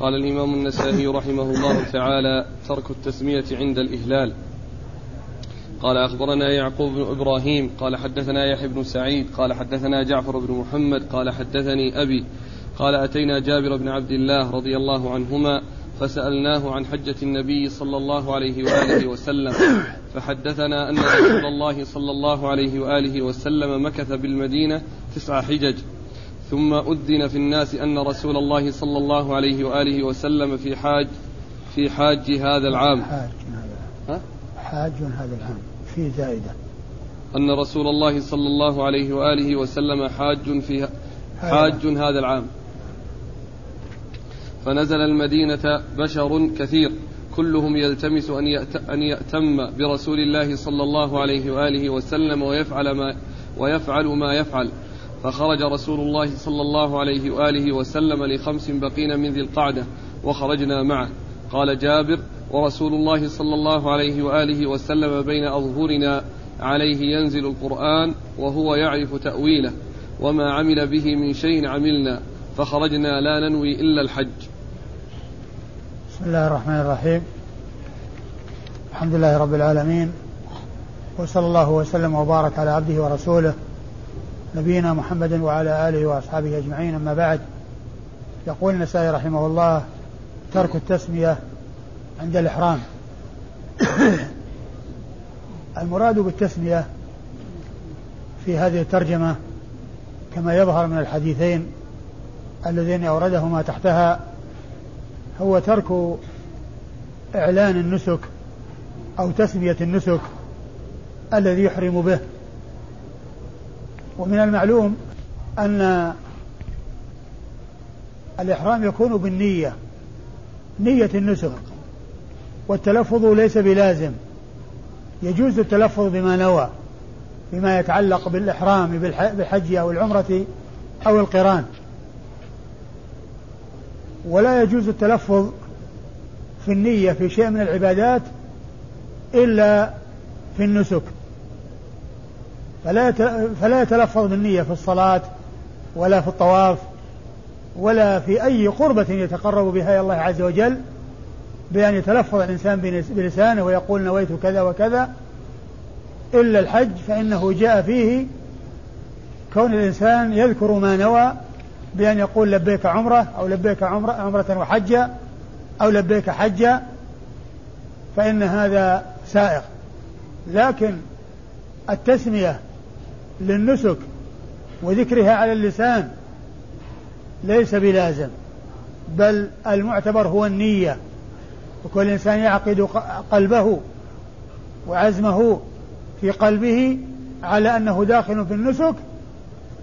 قال الإمام النسائي رحمه الله تعالى ترك التسمية عند الإهلال. قال أخبرنا يعقوب بن إبراهيم. قال حدثنا يحيى بن سعيد. قال حدثنا جعفر بن محمد. قال حدثني أبي. قال أتينا جابر بن عبد الله رضي الله عنهما فسألناه عن حجة النبي صلى الله عليه وآله وسلم فحدثنا أن رسول الله صلى الله عليه وآله وسلم مكث بالمدينة تسع حجج. ثم أذن في الناس أن رسول الله صلى الله عليه وآله وسلم في حاج في حاج هذا العام. حاج هذا. حاج هذا العام. في زائدة. أن رسول الله صلى الله عليه وآله وسلم حاج في حاج هذا العام. فنزل المدينة بشر كثير. كلهم يلتمس أن أن يأتم برسول الله صلى الله عليه وآله وسلم ويفعل ما ويفعل ما يفعل. فخرج رسول الله صلى الله عليه وآله وسلم لخمس بقين من ذي القعدة وخرجنا معه. قال جابر ورسول الله صلى الله عليه وآله وسلم بين أظهرنا عليه ينزل القرآن وهو يعرف تأويله وما عمل به من شيء عملنا فخرجنا لا ننوي إلا الحج. بسم الله الرحمن الرحيم. الحمد لله رب العالمين وصلى الله وسلم وبارك على عبده ورسوله نبينا محمد وعلى آله وأصحابه أجمعين. أما بعد يقول النسائي رحمه الله ترك التسمية عند الإحرام. المراد بالتسمية في هذه الترجمة كما يظهر من الحديثين اللذين أوردهما تحتها هو ترك إعلان النسك أو تسمية النسك الذي يحرم به. ومن المعلوم أن الإحرام يكون بالنية نية النسك والتلفظ ليس بلازم. يجوز التلفظ بما نوى بما يتعلق بالإحرام بالحج أو العمرة أو القران. ولا يجوز التلفظ في النية في شيء من العبادات إلا في النسك. فلا فلا يتلفظ بالنية في الصلاة ولا في الطواف ولا في أي قربة يتقرب بها إلى الله عز وجل بأن يتلفظ الإنسان بلسانه ويقول نويت كذا وكذا إلا الحج فإنه جاء فيه كون الإنسان يذكر ما نوى بأن يقول لبيك عمرة أو لبيك عمرة, عمرة وحجة أو لبيك حجة فإن هذا سائغ. لكن التسمية للنسك وذكرها على اللسان ليس بلازم بل المعتبر هو النية. وكل إنسان يعقد قلبه وعزمه في قلبه على أنه داخل في النسك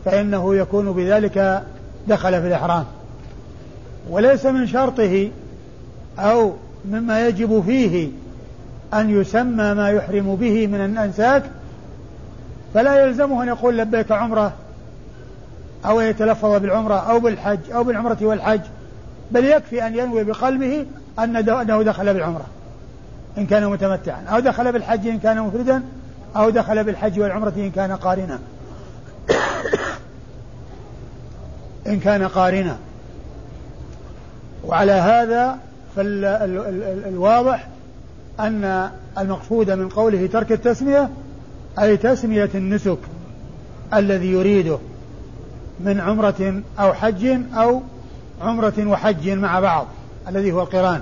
فإنه يكون بذلك دخل في الإحرام. وليس من شرطه أو مما يجب فيه أن يسمى ما يحرم به من الأنساك فلا يلزمه أن يقول لبيك عمرة أو يتلفظ بالعمرة أو بالحج أو بالعمرة والحج بل يكفي أن ينوي بقلبه أنه دخل بالعمرة إن كان متمتعا أو دخل بالحج إن كان مفردا أو دخل بالحج والعمرة إن كان قارنا. إن كان قارنا. وعلى هذا فالواضح أن المقصود من قوله ترك التسمية أي تسمية النسك الذي يريده من عمرة أو حج أو عمرة وحج مع بعض الذي هو القران.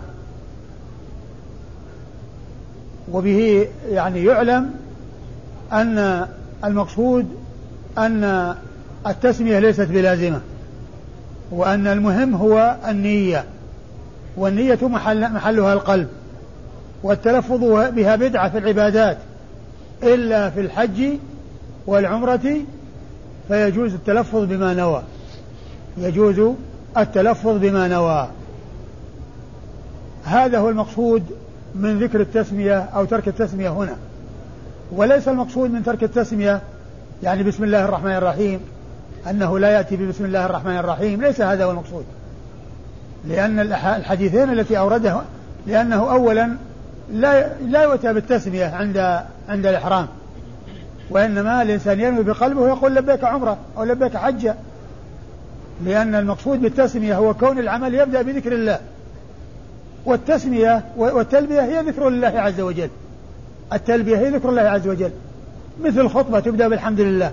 وبه يعني يعلم أن المقصود أن التسمية ليست بلازمة وأن المهم هو النية والنية محل محلها القلب والتلفظ بها بدعة في العبادات. إلا في الحج والعمرة فيجوز التلفظ بما نوى. يجوز التلفظ بما نوى. هذا هو المقصود من ذكر التسمية أو ترك التسمية هنا. وليس المقصود من ترك التسمية يعني بسم الله الرحمن الرحيم أنه لا يأتي ببسم الله الرحمن الرحيم. ليس هذا هو المقصود. لأن الحديثين التي أورده لأنه أولا لا لا يؤتى بالتسمية عند عند الإحرام. وإنما الإنسان ينوي بقلبه ويقول لبيك عمرة أو لبيك حجة. لأن المقصود بالتسمية هو كون العمل يبدأ بذكر الله. والتسمية والتلبية هي ذكر الله عز وجل. التلبية هي ذكر الله عز وجل. مثل الخطبة تبدأ بالحمد لله.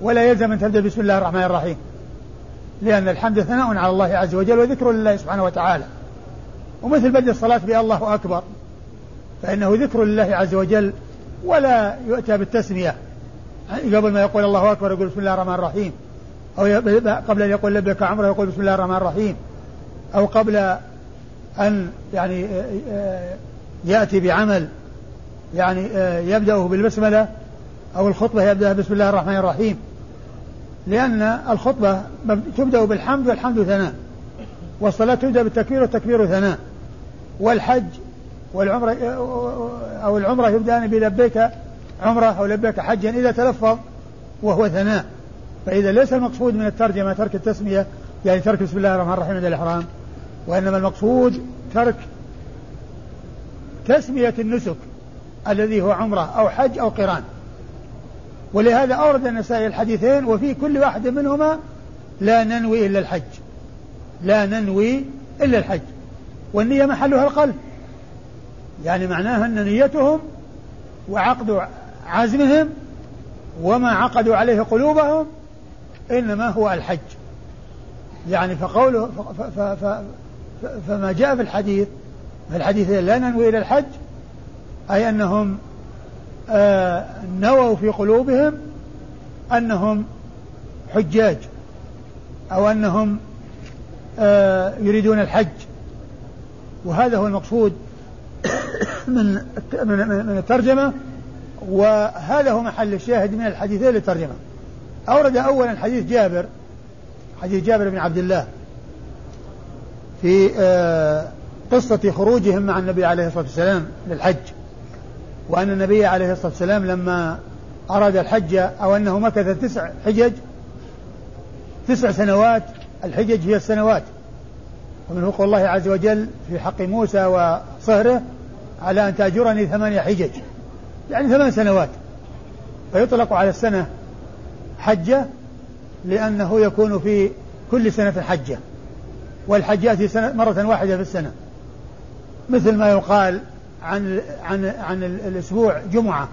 ولا يلزم أن تبدأ بسم الله الرحمن الرحيم. لأن الحمد ثناء على الله عز وجل وذكر لله سبحانه وتعالى. ومثل بدء الصلاة بالله أكبر. فإنه ذكر لله عز وجل ولا يؤتى بالتسمية. قبل ما يقول الله أكبر يقول بسم الله الرحمن الرحيم. أو قبل أن يقول لبيك عمره يقول بسم الله الرحمن الرحيم. أو قبل أن يعني آه، آه، يأتي بعمل يعني آه، يبدأه بالبسملة أو الخطبة يبدأ بسم الله الرحمن الرحيم. لأن الخطبة تبدأ بالحمد والحمد ثناء. والصلاة تبدأ بالتكبير والتكبير ثناء. والحج والعمرة أو العمرة يبدأ بلبيك عمرة أو لبيك حجا إذا تلفظ وهو ثناء. فإذا ليس المقصود من الترجمة ترك التسمية يعني ترك بسم الله الرحمن الرحيم عند الإحرام وإنما المقصود ترك تسمية النسك الذي هو عمرة أو حج أو قران. ولهذا أورد النسائي الحديثين وفي كل واحد منهما لا ننوي إلا الحج. لا ننوي إلا الحج. والنية محلها القلب. يعني معناها أن نيتهم وعقد عزمهم وما عقدوا عليه قلوبهم إنما هو الحج. يعني فقوله فما جاء في الحديث في الحديث لا ننوي إلى الحج أي أنهم آه نووا في قلوبهم أنهم حجاج أو أنهم آه يريدون الحج. وهذا هو المقصود من من الترجمة وهذا هو محل الشاهد من الحديثين للترجمة. أورد أولا حديث جابر حديث جابر بن عبد الله في آه، قصة خروجهم مع النبي عليه الصلاة والسلام للحج وأن النبي عليه الصلاة والسلام لما أراد الحج أو أنه مكث تسع حجج تسع سنوات الحجج هي السنوات. ومن قول الله عز وجل في حق موسى وصهره على أن تأجرني ثمانية حجج يعني ثمان سنوات. فيطلق على السنة حجة لأنه يكون في كل سنة حجة والحج يأتي سنة مرة واحدة في السنة. مثل ما يقال عن عن عن الأسبوع جمعة.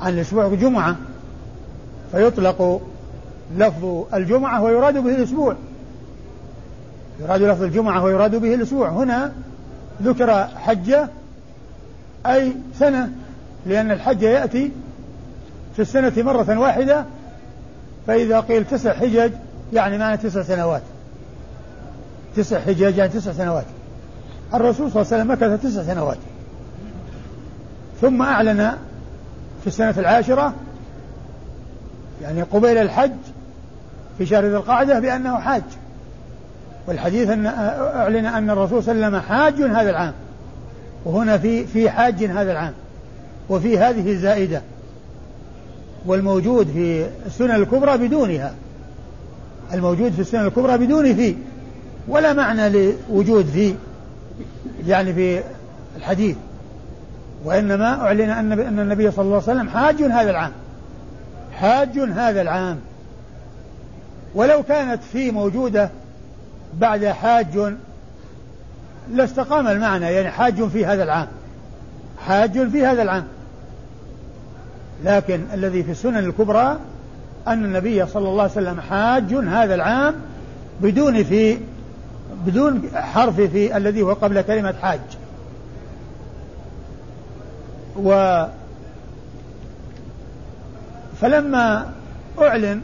عن الأسبوع جمعة. فيطلق لفظ الجمعة ويراد به الأسبوع. يراد لفظ الجمعة ويراد به الأسبوع. هنا ذكر حجة أي سنة لأن الحج يأتي في السنة مرة واحدة فإذا قيل تسع حجج يعني معنى تسع سنوات. تسع حجج يعني تسع سنوات. الرسول صلى الله عليه وسلم مكث تسع سنوات. ثم أعلن في السنة العاشرة يعني قبيل الحج في شهر ذي القعدة بأنه حاج. والحديث أن أعلن أن الرسول صلى الله عليه وسلم حاج هذا العام. وهنا في في حاج هذا العام. وفي هذه الزائدة. والموجود في السنن الكبرى بدونها. الموجود في السنن الكبرى بدون في. ولا معنى لوجود في. يعني في الحديث. وإنما أعلن أن أن النبي صلى الله عليه وسلم حاج هذا العام. حاج هذا العام. ولو كانت في موجودة بعد حاج لاستقام المعنى يعني حاج في هذا العام. حاج في هذا العام. لكن الذي في السنن الكبرى أن النبي صلى الله عليه وسلم حاج هذا العام بدون في بدون حرف في الذي هو قبل كلمة حاج. و فلما أعلن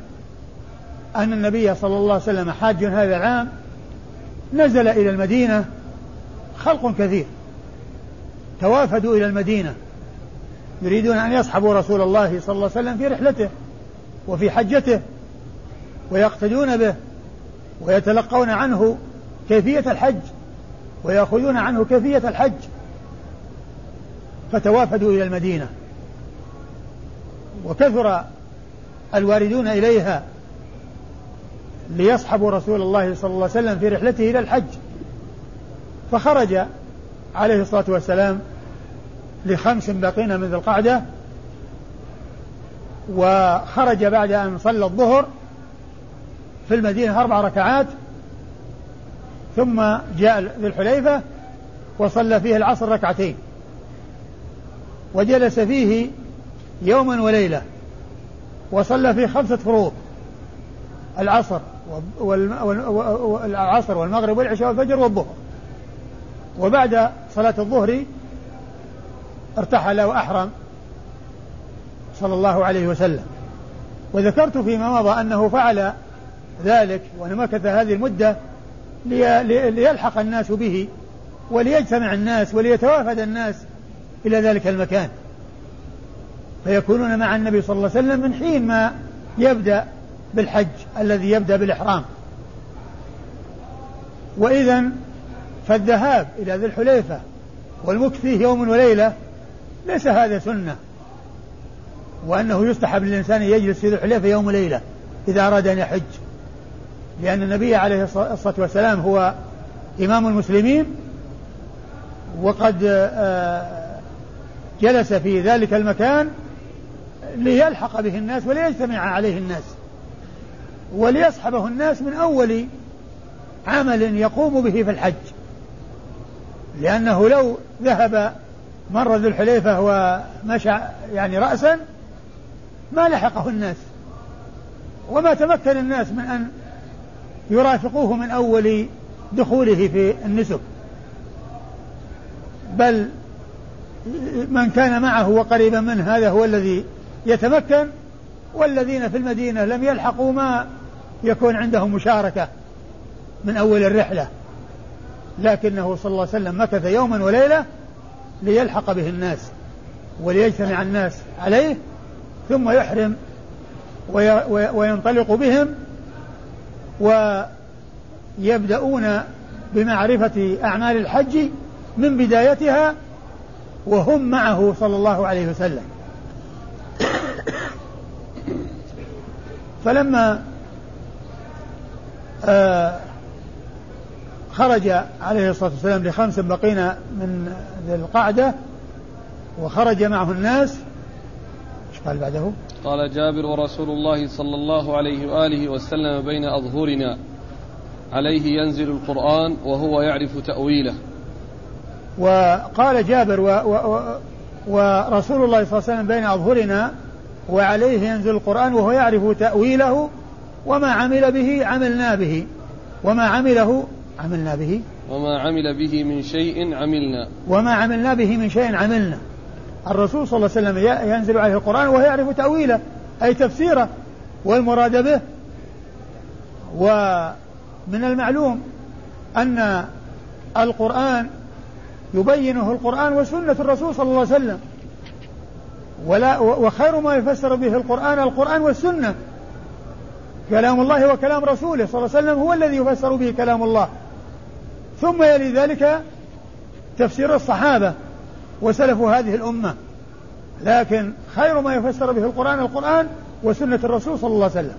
أن النبي صلى الله عليه وسلم حاج هذا العام نزل إلى المدينة خلق كثير. توافدوا إلى المدينة. يريدون أن يصحبوا رسول الله صلى الله عليه وسلم في رحلته وفي حجته ويقتدون به ويتلقون عنه كيفية الحج ويأخذون عنه كيفية الحج. فتوافدوا إلى المدينة. وكثر الواردون إليها ليصحبوا رسول الله صلى الله عليه وسلم في رحلته إلى الحج. فخرج عليه الصلاة والسلام لخمس بقين من ذي القعدة وخرج بعد أن صلى الظهر في المدينة أربع ركعات ثم جاء ذي الحليفة وصلى فيه العصر ركعتين. وجلس فيه يوما وليلة وصلى فيه خمسة فروض العصر. والعصر والمغرب والعشاء والفجر والظهر. وبعد صلاة الظهر ارتحل وأحرم صلى الله عليه وسلم. وذكرت فيما مضى أنه فعل ذلك ومكث هذه المدة ليلحق الناس به وليجتمع الناس وليتوافد الناس إلى ذلك المكان. فيكونون مع النبي صلى الله عليه وسلم من حين ما يبدأ بالحج الذي يبدأ بالإحرام. وإذا فالذهاب إلى ذي الحليفة والمكث فيه يوم وليلة ليس هذا سنة. وأنه يستحب للإنسان أن يجلس في ذي الحليفة يوم وليلة إذا أراد أن يحج. لأن النبي عليه الصلاة والسلام هو إمام المسلمين وقد آه، جلس في ذلك المكان ليلحق به الناس وليجتمع عليه الناس. وليصحبه الناس من أول عمل يقوم به في الحج. لأنه لو ذهب مر ذو الحليفة ومشى يعني رأسا ما لحقه الناس. وما تمكن الناس من أن يرافقوه من أول دخوله في النسك. بل من كان معه وقريبا منه هذا هو الذي يتمكن والذين في المدينة لم يلحقوا ما يكون عندهم مشاركة من أول الرحلة. لكنه صلى الله عليه وسلم مكث يوما وليلة ليلحق به الناس وليجتمع الناس عليه ثم يحرم وينطلق بهم ويبدأون بمعرفة أعمال الحج من بدايتها وهم معه صلى الله عليه وسلم. فلما خرج عليه الصلاة والسلام لخمس بقين من ذي القعدة وخرج معه الناس. إيش قال بعده؟ قال جابر ورسول الله صلى الله عليه وآله وسلم بين أظهرنا. عليه ينزل القرآن وهو يعرف تأويله. وقال جابر و و ورسول الله صلى الله عليه وسلم بين أظهرنا وعليه ينزل القرآن وهو يعرف تأويله. وما عمل به عملنا به. وما عمله عملنا به. وما عمل به من شيء عملنا. وما عملنا به من شيء عملنا. الرسول صلى الله عليه وسلم ينزل عليه القرآن وهو يعرف تأويله أي تفسيره والمراد به ومن المعلوم أن القرآن يبينه القرآن وسنة الرسول صلى الله عليه وسلم. ولا وخير ما يفسر به القرآن القرآن والسنة. كلام الله وكلام رسوله صلى الله عليه وسلم هو الذي يفسر به كلام الله. ثم يلي ذلك تفسير الصحابة وسلف هذه الأمة. لكن خير ما يفسر به القرآن القرآن وسنة الرسول صلى الله عليه وسلم.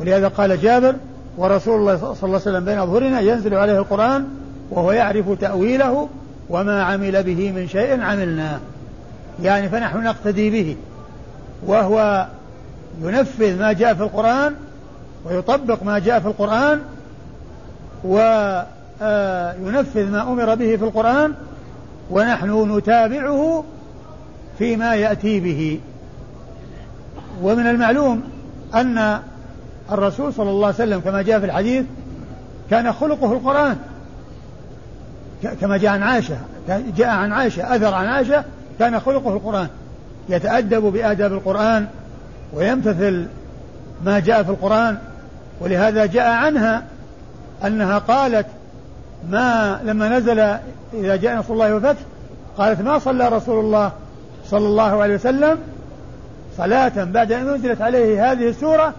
ولهذا قال جابر ورسول الله صلى الله عليه وسلم بين أظهرنا ينزل عليه القرآن وهو يعرف تأويله وما عمل به من شيء عملناه يعني فنحن نقتدي به. وهو ينفذ ما جاء في القرآن ويطبق ما جاء في القرآن وينفذ ما أمر به في القرآن ونحن نتابعه فيما يأتي به. ومن المعلوم أن الرسول صلى الله عليه وسلم كما جاء في الحديث كان خلقه القرآن. كما جاء عن عائشة جاء عن عائشة أثر عن عائشة كان خلقه القرآن. يتأدب بآداب القرآن ويمتثل ما جاء في القرآن ولهذا جاء عنها أنها قالت ما لما نزل إذا جاء نصر الله والفتح قالت ما صلى رسول الله صلى الله عليه وسلم صلاة بعد أن أنزلت عليه هذه السورة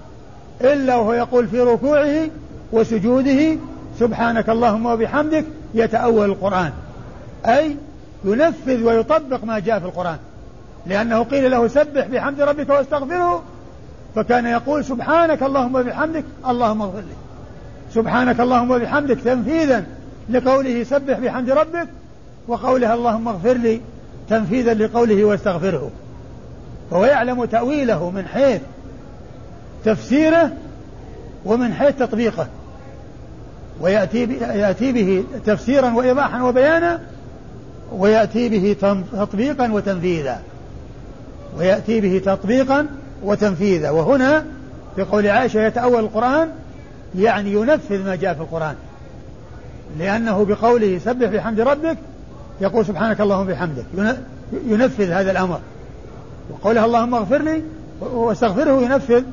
إلا وهو يقول في ركوعه وسجوده سبحانك اللهم وبحمدك يتأول القرآن. أي ينفذ ويطبق ما جاء في القرآن. لأنه قيل له سبح بحمد ربك واستغفره فكان يقول سبحانك اللهم وبحمدك اللهم اغفر لي. سبحانك اللهم وبحمدك تنفيذا لقوله سبح بحمد ربك وقولها اللهم اغفر لي تنفيذا لقوله واستغفره. فهو يعلم تأويله من حيث تفسيره ومن حيث تطبيقه. ويأتي يأتي به تفسيرا وإيضاحا وبيانا ويأتي به تطبيقا وتنفيذا. ويأتي به تطبيقا وتنفيذا وهنا في قول عائشة يتأول القرآن يعني ينفذ ما جاء في القرآن. لأنه بقوله سبح بحمد ربك يقول سبحانك اللهم بحمدك. ينفذ هذا الأمر. وقولها اللهم اغفر لي واستغفره ينفذ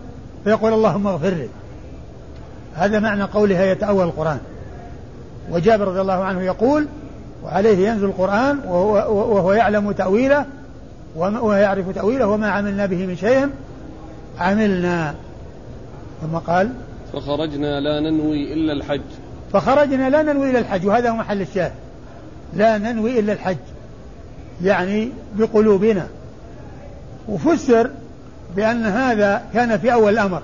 فيقول اللهم اغفر لي. هذا معنى قولها يتأول القرآن. وجابر رضي الله عنه يقول وعليه ينزل القرآن وهو, وهو يعلم تأويله ويعرف تأويله وما عملنا به من شيء. عملنا ثم قال فخرجنا لا ننوي إلا الحج. فخرجنا لا ننوي إلا الحج وهذا هو محل الشاهد. لا ننوي إلا الحج يعني بقلوبنا. وفسر بأن هذا كان في أول الأمر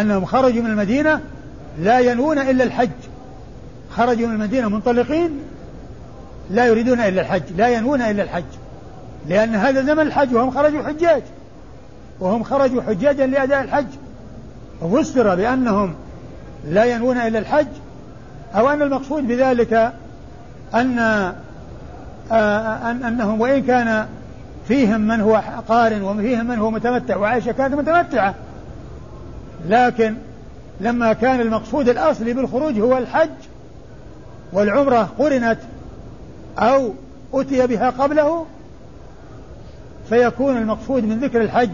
أنهم خرجوا من المدينة لا ينوون إلا الحج. خرجوا من المدينة منطلقين لا يريدون إلا الحج لا ينوون إلا الحج لأن هذا زمن الحج وهم خرجوا حجاج. وهم خرجوا حجاجا لأداء الحج. وفسر بأنهم لا ينوون إلا الحج. أو أن المقصود بذلك أن آه، أن أنهم وإن كان فيهم من هو قارن وفيهم من هو متمتع وعائشة كانت متمتعة. لكن لما كان المقصود الأصلي بالخروج هو الحج والعمرة قرنت أو أتي بها قبله فيكون المقصود من ذكر الحج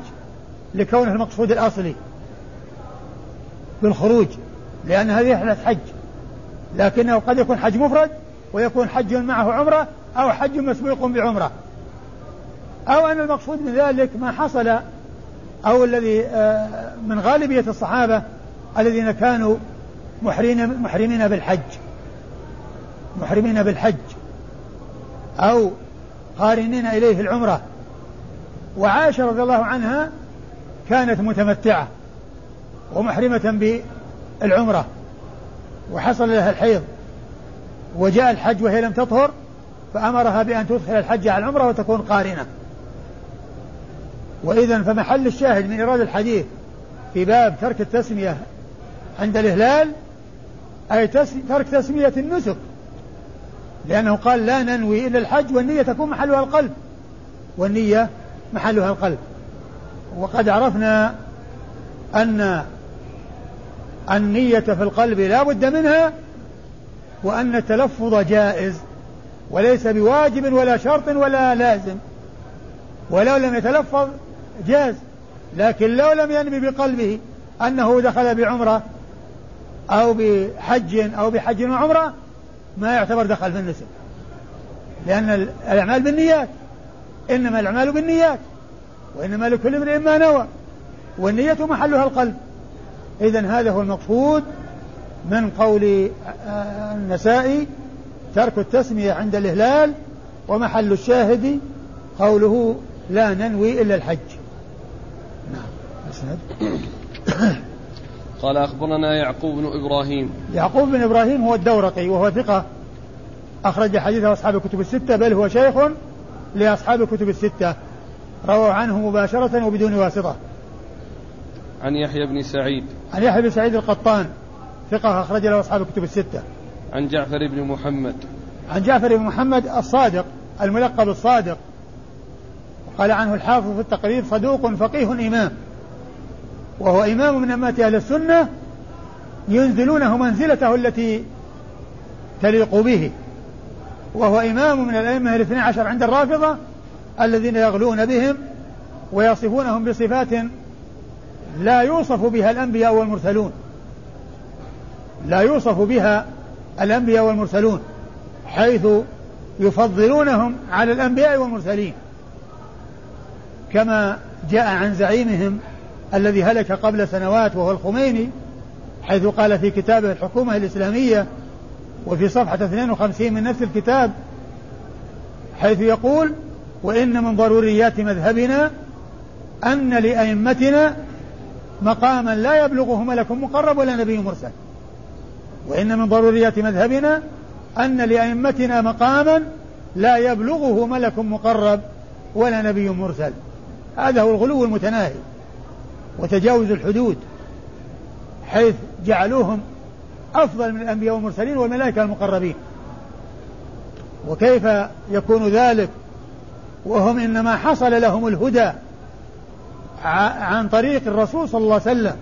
لكونه المقصود الأصلي بالخروج لأن هذه رحلة حج. لكنه قد يكون حج مفرد ويكون حج معه عمرة أو حج مسبوق بعمرة. أو أن المقصود من ذلك ما حصل أو الذي آه، من غالبية الصحابة الذين كانوا محرمين محرمين بالحج. محرمين بالحج. أو قارنين إليه العمرة. وعائشة رضي الله عنها كانت متمتعة ومحرمة بالعمرة وحصل لها الحيض وجاء الحج وهي لم تطهر فأمرها بأن تدخل الحج على العمرة وتكون قارنة. وإذا فمحل الشاهد من إيراد الحديث في باب ترك التسمية عند الإهلال أي ترك تسمية النسك لأنه قال لا ننوي إلا الحج والنية تكون محلها القلب والنية محلها القلب. وقد عرفنا أن النية في القلب لا بد منها وأن التلفظ جائز وليس بواجب ولا شرط ولا لازم. ولو لم يتلفظ جاز لكن لو لم ينوي بقلبه أنه دخل بعمرة أو بحج أو بحج وعمرة ما يعتبر دخل في النسك لأن الأعمال بالنيات إنما الأعمال بالنيات. وإنما لكل امرئ ما نوى والنية محلها القلب. إذا هذا هو المقصود من قول النسائي ترك التسمية عند الإهلال ومحل الشاهد قوله لا ننوي إلا الحج. نعم قال أخبرنا يعقوب بن إبراهيم. يعقوب بن إبراهيم هو الدورقي وهو ثقة. أخرج حديثه أصحاب الكتب الستة بل هو شيخ لأصحاب الكتب الستة. رووا عنه مباشرة وبدون واسطة. عن يحيى بن سعيد. عن يحيى بن سعيد القطان ثقة أخرج له أصحاب الكتب الستة. عن جعفر بن محمد. عن جعفر بن محمد الصادق الملقب الصادق. وقال عنه الحافظ في التقريب صدوق فقيه إمام. وهو إمام من أمات أهل السنة ينزلونه منزلته التي تليق به. وهو إمام من الأئمة الاثني عشر عند الرافضة الذين يغلون بهم ويصفونهم بصفات لا يوصف بها الأنبياء والمرسلون. لا يوصف بها الأنبياء والمرسلون حيث يفضلونهم على الأنبياء والمرسلين. كما جاء عن زعيمهم الذي هلك قبل سنوات وهو الخميني حيث قال في كتابه الحكومة الإسلامية وفي صفحة 52 من نفس الكتاب حيث يقول وإن من ضروريات مذهبنا أن لأئمتنا مقاما لا يبلغه ملك مقرب ولا نبي مرسل. وإن من ضروريات مذهبنا أن لأئمتنا مقاما لا يبلغه ملك مقرب ولا نبي مرسل. هذا هو الغلو المتناهي وتجاوز الحدود حيث جعلوهم أفضل من الأنبياء والمرسلين والملائكة المقربين. وكيف يكون ذلك؟ وهم إنما حصل لهم الهدى عن طريق الرسول صلى الله عليه وسلم.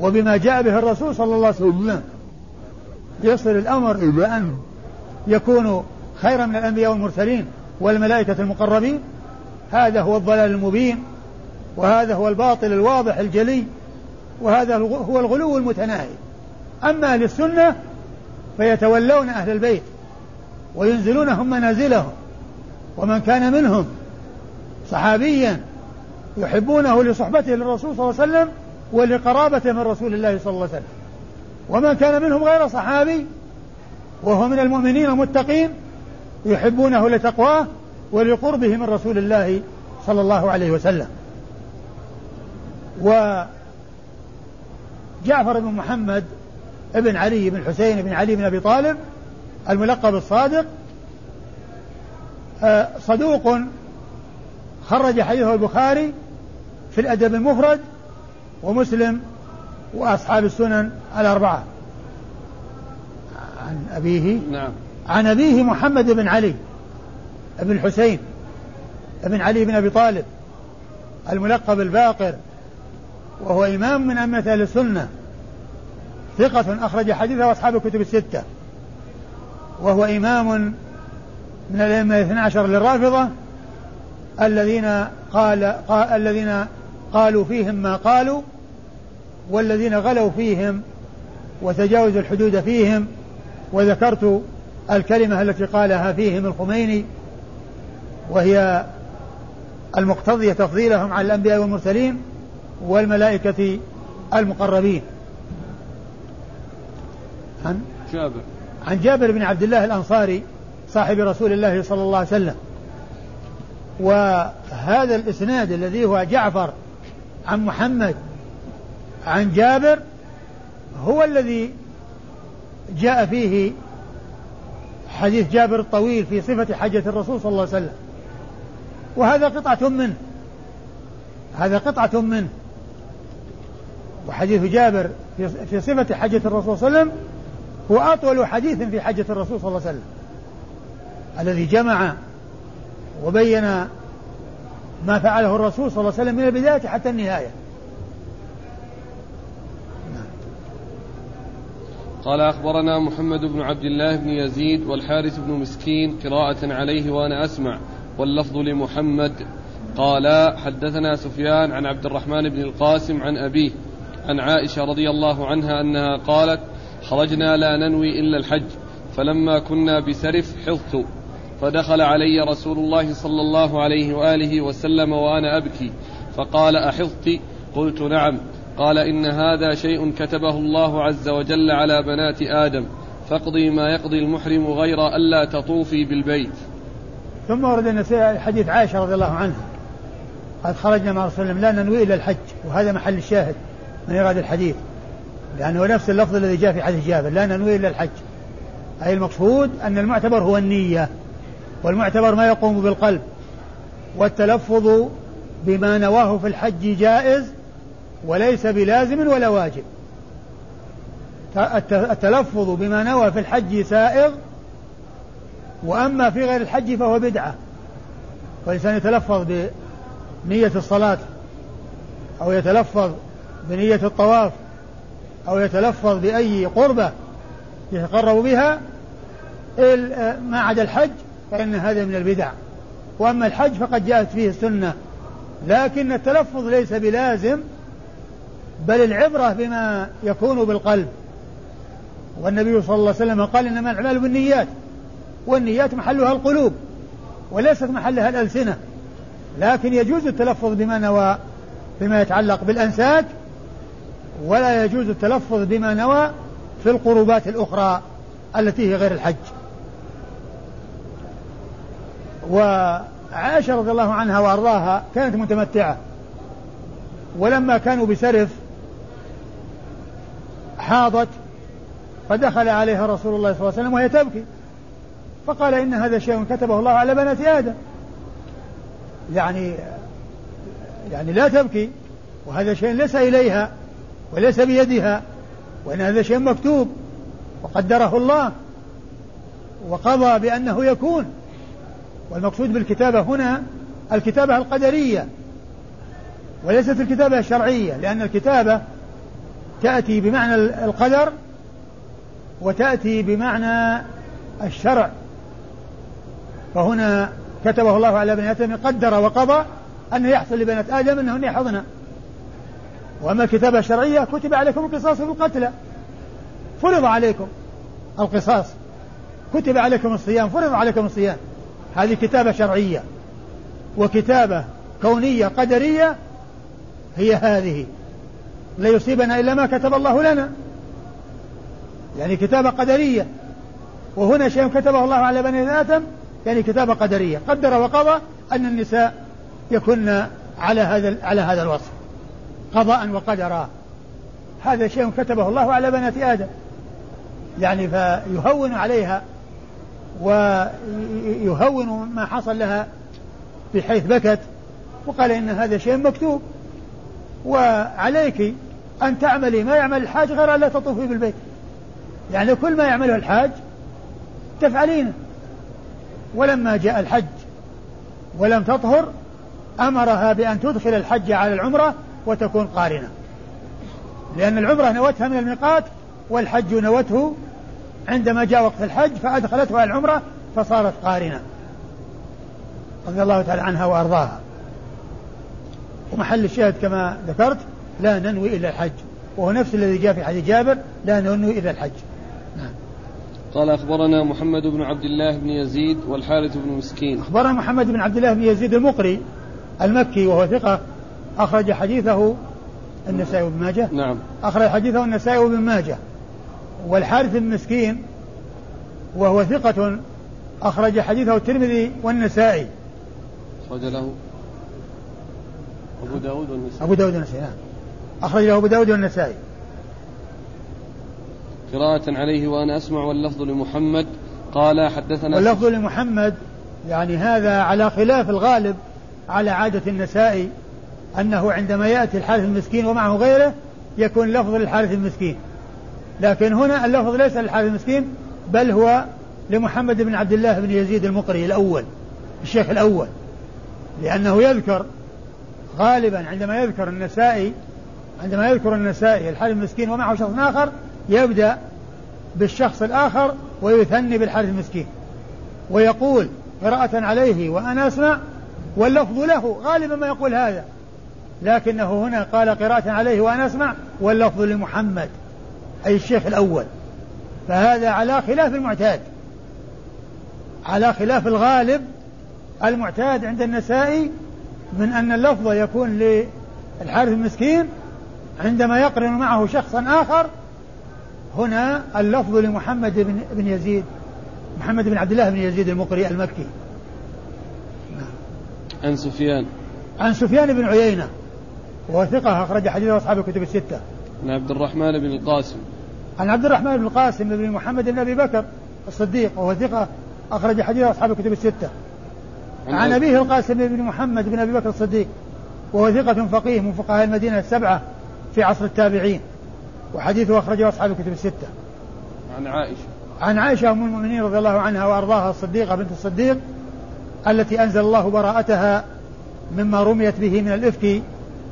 وبما جاء به الرسول صلى الله عليه وسلم يصل الأمر إلى أن يكونوا خيرا من الأنبياء والمرسلين والملائكة المقربين. هذا هو الضلال المبين وهذا هو الباطل الواضح الجلي وهذا هو الغلو المتناهي. أما أهل السنة فيتولون أهل البيت وينزلونهم منازلهم. ومن كان منهم صحابيا يحبونه لصحبته للرسول صلى الله عليه وسلم ولقرابته من رسول الله صلى الله عليه وسلم. ومن كان منهم غير صحابي وهو من المؤمنين المتقين يحبونه لتقواه ولقربه من رسول الله صلى الله عليه وسلم. وجعفر بن محمد ابن علي بن حسين بن علي بن أبي طالب الملقب الصادق صدوق خرج حديثه البخاري في الأدب المفرد ومسلم وأصحاب السنن الأربعة. عن أبيه؟ نعم. عن أبيه محمد بن علي بن الحسين بن علي بن أبي طالب الملقب الباقر وهو إمام من أئمة أهل السنة ثقة أخرج حديثه أصحاب الكتب الستة وهو إمام من الأئمة الاثنى عشر للرافضة الذين قال, قال الذين قالوا فيهم ما قالوا والذين غلوا فيهم وتجاوزوا الحدود فيهم وذكرت الكلمة التي قالها فيهم الخميني وهي المقتضية تفضيلهم على الأنبياء والمرسلين والملائكة المقربين. عن؟ جابر. عن جابر بن عبد الله الأنصاري صاحب رسول الله صلى الله عليه وسلم. وهذا الإسناد الذي هو جعفر عن محمد عن جابر هو الذي جاء فيه حديث جابر الطويل في صفة حجة الرسول صلى الله عليه وسلم. وهذا قطعة منه. هذا قطعة منه. وحديث جابر في صفة حجة الرسول صلى الله عليه وسلم هو أطول حديث في حجة الرسول صلى الله عليه وسلم. الذي جمع وبين ما فعله الرسول صلى الله عليه وسلم من البداية حتى النهاية. قال أخبرنا محمد بن عبد الله بن يزيد والحارث بن مسكين قراءة عليه وأنا أسمع واللفظ لمحمد. قال حدثنا سفيان عن عبد الرحمن بن القاسم عن أبيه عن عائشة رضي الله عنها أنها قالت خرجنا لا ننوي إلا الحج فلما كنا بسرف حظت فدخل علي رسول الله صلى الله عليه وآله وسلم وأنا أبكي فقال أحظت قلت نعم. قال إن هذا شيء كتبه الله عز وجل على بنات آدم فاقضي ما يقضي المحرم غير ألا تطوفي بالبيت. ثم ورد النسائي حديث عائشة رضي الله عنها قد خرجنا مع رسول الله لا ننوي إلا الحج وهذا محل الشاهد من إيراد الحديث لأنه نفس اللفظ الذي جاء في حديث جابر لا ننوي إلا الحج. أي المقصود أن المعتبر هو النية. والمعتبر ما يقوم بالقلب والتلفظ بما نواه في الحج جائز وليس بلازم ولا واجب. التلفظ بما نوى في الحج سائغ وأما في غير الحج فهو بدعة. والإنسان يتلفظ بنية الصلاة أو يتلفظ بنية الطواف أو يتلفظ بأي قربة يتقرب بها ما عدا الحج فإن هذا من البدع. وأما الحج فقد جاءت فيه السنة. لكن التلفظ ليس بلازم بل العبرة بما يكون بالقلب. والنبي صلى الله عليه وسلم قال إنما الأعمال بالنيات والنيات محلها القلوب وليست محلها الألسنة. لكن يجوز التلفظ بما نوى بما يتعلق بالأنساك ولا يجوز التلفظ بما نوى في القربات الأخرى التي هي غير الحج. وعائشة رضي الله عنها وأرضاها كانت متمتعة. ولما كانوا بسرف حاضت فدخل عليها رسول الله صلى الله عليه وسلم وهي تبكي. فقال إن هذا شيء كتبه الله على بنات آدم. يعني يعني لا تبكي وهذا شيء ليس إليها وليس بيدها وإن هذا شيء مكتوب وقدره الله وقضى بأنه يكون. والمقصود بالكتابة هنا الكتابة القدرية وليست الكتابة الشرعية لأن الكتابة تأتي بمعنى القدر وتأتي بمعنى الشرع. فهنا كتبه الله على بني آدم قدر وقضى أنه يحصل لبنات آدم أنهن يحضن وأما الكتابة الشرعية كتب عليكم القصاص في القتلى فرض عليكم القصاص. كتب عليكم الصيام فرض عليكم الصيام. هذه كتابة شرعية وكتابة كونية قدرية هي هذه. لا يصيبنا إلا ما كتب الله لنا. يعني كتابة قدرية. وهنا شيء كتبه الله على بني آدم يعني كتابة قدرية. قدر وقضى أن النساء يكن على هذا على هذا الوصف قضاء وقدرا. هذا شيء كتبه الله على بنات آدم. يعني فيهون عليها ويهون ما حصل لها بحيث بكت وقال إن هذا شيء مكتوب. وعليك أن تعملي ما يعمل الحاج غير أن لا تطوفي بالبيت. يعني كل ما يعمله الحاج تفعلينه. ولما جاء الحج ولم تطهر أمرها بأن تدخل الحج على العمرة وتكون قارنة. لأن العمرة نوتها من الميقات والحج نوته عندما جاء وقت الحج فأدخلتها العمرة فصارت قارنة. رضي الله تعالى عنها وأرضاها. ومحل الشاهد كما ذكرت لا ننوي إلا الحج. وهو نفس الذي جاء في حديث جابر لا ننوي إلا الحج. نعم. قال أخبرنا محمد بن عبد الله بن يزيد والحارث بن مسكين. أخبرنا محمد بن عبد الله بن يزيد المقري المكي وهو ثقة أخرج حديثه النسائي وابن ماجه. نعم. أخرج حديثه النسائي وابن ماجه. والحارث بن مسكين وهو ثقة أخرج حديثه الترمذي والنسائي. أخرج له أبو داود والنسائي. أبو داود والنسائي نعم. أخرج له أبو داود والنسائي. قراءة عليه وأنا أسمع واللفظ لمحمد. قال حدثنا واللفظ لمحمد يعني هذا على خلاف الغالب على عادة النسائي أنه عندما يأتي الحارث المسكين ومعه غيره يكون لفظ للحارث المسكين. لكن هنا اللفظ ليس للحارث المسكين بل هو لمحمد بن عبد الله بن يزيد المقري الأول الشيخ الأول. لأنه يذكر غالبا عندما يذكر النسائي عندما يذكر النسائي الحارث المسكين ومعه شخص آخر يبدأ بالشخص الآخر ويثني بالحارث المسكين. ويقول قراءة عليه وأنا أسمع واللفظ له غالبا ما يقول هذا. لكنه هنا قال قراءة عليه وأنا أسمع واللفظ لمحمد. أي الشيخ الأول. فهذا على خلاف المعتاد. على خلاف الغالب المعتاد عند النسائي من أن اللفظ يكون للحارث المسكين عندما يقرن معه شخصا آخر. هنا اللفظ لمحمد بن, بن يزيد محمد بن عبد الله بن يزيد المقري المكي. عن سفيان. عن سفيان بن عيينة وهو ثقة أخرج حديثه أصحاب الكتب الستة. عن عبد الرحمن بن القاسم. عن عبد الرحمن بن القاسم بن محمد بن أبي بكر الصديق وهو ثقة أخرج حديثه أصحاب الكتب الستة. عن, أبيه القاسم بن محمد بن أبي بكر الصديق وهو ثقة فقيه من فقهاء المدينة السبعة في عصر التابعين وحديثه أخرجه أصحاب الكتب الستة. عن عائشة. عن عائشة أم المؤمنين رضي الله عنها وأرضاها الصديقة بنت الصديق التي أنزل الله براءتها مما رميت به من الإفك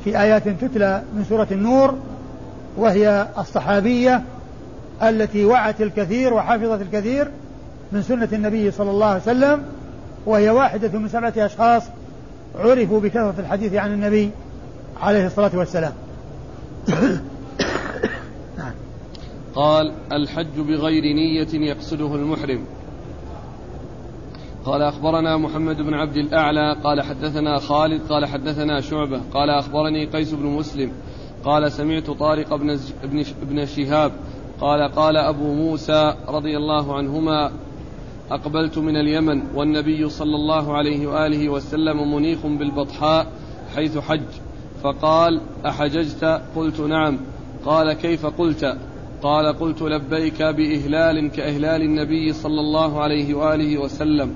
في آيات تتلى من سورة النور وهي الصحابية التي وعت الكثير وحفظت الكثير من سنة النبي صلى الله عليه وسلم وهي واحدة من سبعة أشخاص عرفوا بكثرة الحديث عن النبي عليه الصلاة والسلام. قال الحج بغير نية يقصده المحرم. قال أخبرنا محمد بن عبد الأعلى قال حدثنا خالد قال حدثنا شعبة قال أخبرني قيس بن مسلم قال سمعت طارق بن, بن شهاب قال قال أبو موسى رضي الله عنهما أقبلت من اليمن والنبي صلى الله عليه وآله وسلم منيخ بالبطحاء حيث حج. فقال أحججت؟ قلت نعم. قال كيف قلت؟ قال قلت لبيك بإهلال كإهلال النبي صلى الله عليه وآله وسلم.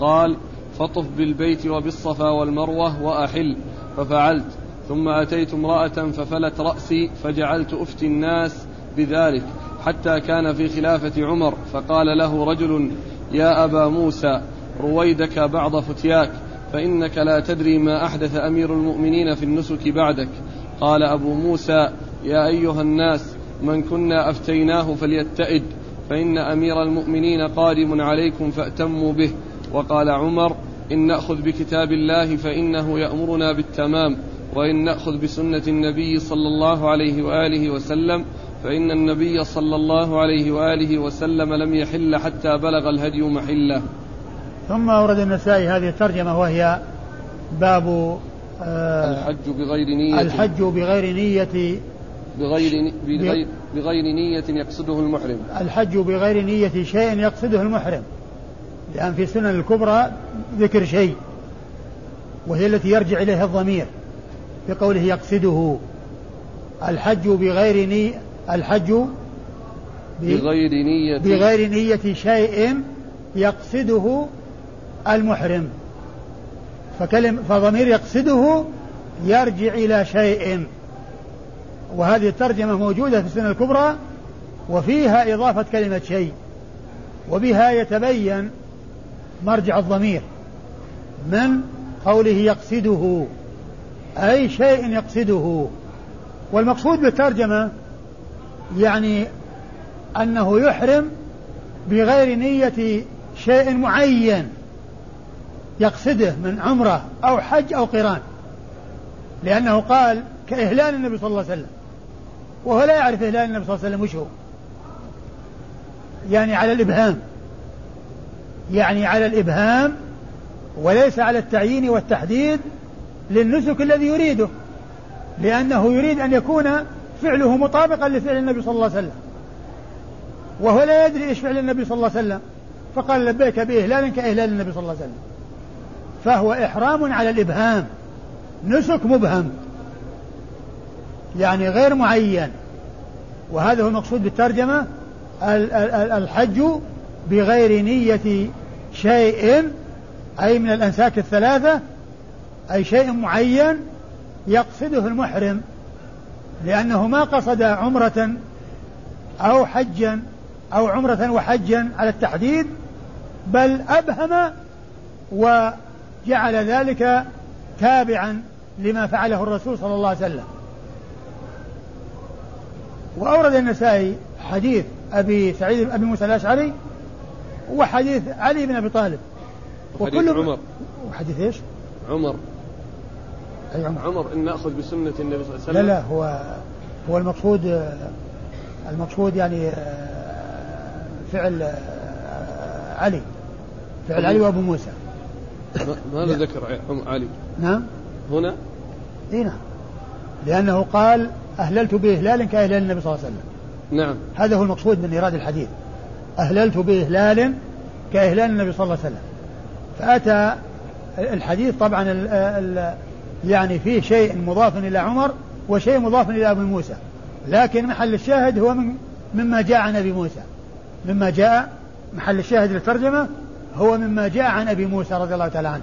قال فطف بالبيت وبالصفا والمروة وأحل. ففعلت. ثم أتيت امرأة ففلت رأسي فجعلت أفتي الناس بذلك. حتى كان في خلافة عمر فقال له رجل يا أبا موسى رويدك بعض فتياك فإنك لا تدري ما أحدث أمير المؤمنين في النسك بعدك. قال أبو موسى يا أيها الناس من كنا أفتيناه فليتئد فإن أمير المؤمنين قادم عليكم فأتموا به. وقال عمر إن نأخذ بكتاب الله فإنه يأمرنا بالتمام وإن نأخذ بسنة النبي صلى الله عليه وآله وسلم فإن النبي صلى الله عليه وآله وسلم لم يحل حتى بلغ الهدي محلة. ثم أورد النسائي هذه الترجمة وهي باب آه الحج بغير نية. الحج بغير نية. بغير بغير, بغير نية يقصده المحرم. الحج بغير نية شيء يقصده المحرم. لأن في السنن الكبرى ذكر شيء وهي التي يرجع إليها الضمير بقوله يقصده. الحج بغير نية الحج بغير نية. بغير نية شيء يقصده المحرم. فكلم فضمير يقصده يرجع إلى شيء. وهذه الترجمة موجودة في السنة الكبرى وفيها إضافة كلمة شيء. وبها يتبين مرجع الضمير من قوله يقصده أي شيء يقصده. والمقصود بالترجمة يعني أنه يحرم بغير نية شيء معين يقصده من عمرة أو حج أو قران. لأنه قال كإهلال النبي صلى الله عليه وسلم. وهو لا يعرف إهلال النبي صلى الله عليه وسلم وش هو. يعني على الإبهام. يعني على الإبهام وليس على التعيين والتحديد للنسك الذي يريده. لأنه يريد أن يكون فعله مطابقا لفعل النبي صلى الله عليه وسلم. وهو لا يدري إيش فعل النبي صلى الله عليه وسلم. فقال لبيك بإهلال كإهلال النبي صلى الله عليه وسلم. فهو إحرام على الإبهام. نسك مبهم. يعني غير معين. وهذا هو المقصود بالترجمة. الحج بغير نية شيء أي من الأنساك الثلاثة أي شيء معين يقصده المحرم. لأنه ما قصد عمرة أو حجا أو عمرة وحجا على التحديد بل أبهم وجعل ذلك تابعا لما فعله الرسول صلى الله عليه وسلم. وأورد النسائي حديث أبي سعيد أبي موسى الأشعري وحديث علي بن أبي طالب. وحديث عمر. وحديث إيش؟ عمر. أي عمر عمر إن نأخذ بسنة النبي صلى الله عليه وسلم لا لا هو هو المقصود المقصود يعني فعل علي فعل علي وأبو موسى. ماذا ذكر علي؟ نعم. هنا؟ اي نعم. لأنه قال أهللت بإهلال كإهلال النبي صلى الله عليه وسلم. نعم. هذا هو المقصود من إيراد الحديث. أهللت بإهلال كإهلال النبي صلى الله عليه وسلم. فأتى الحديث طبعا ال ال يعني فيه شيء مضاف إلى عمر وشيء مضاف إلى أبي موسى. لكن محل الشاهد هو من مما جاء عن أبي موسى. مما جاء محل الشاهد للترجمة هو مما جاء عن أبي موسى رضي الله تعالى عنه.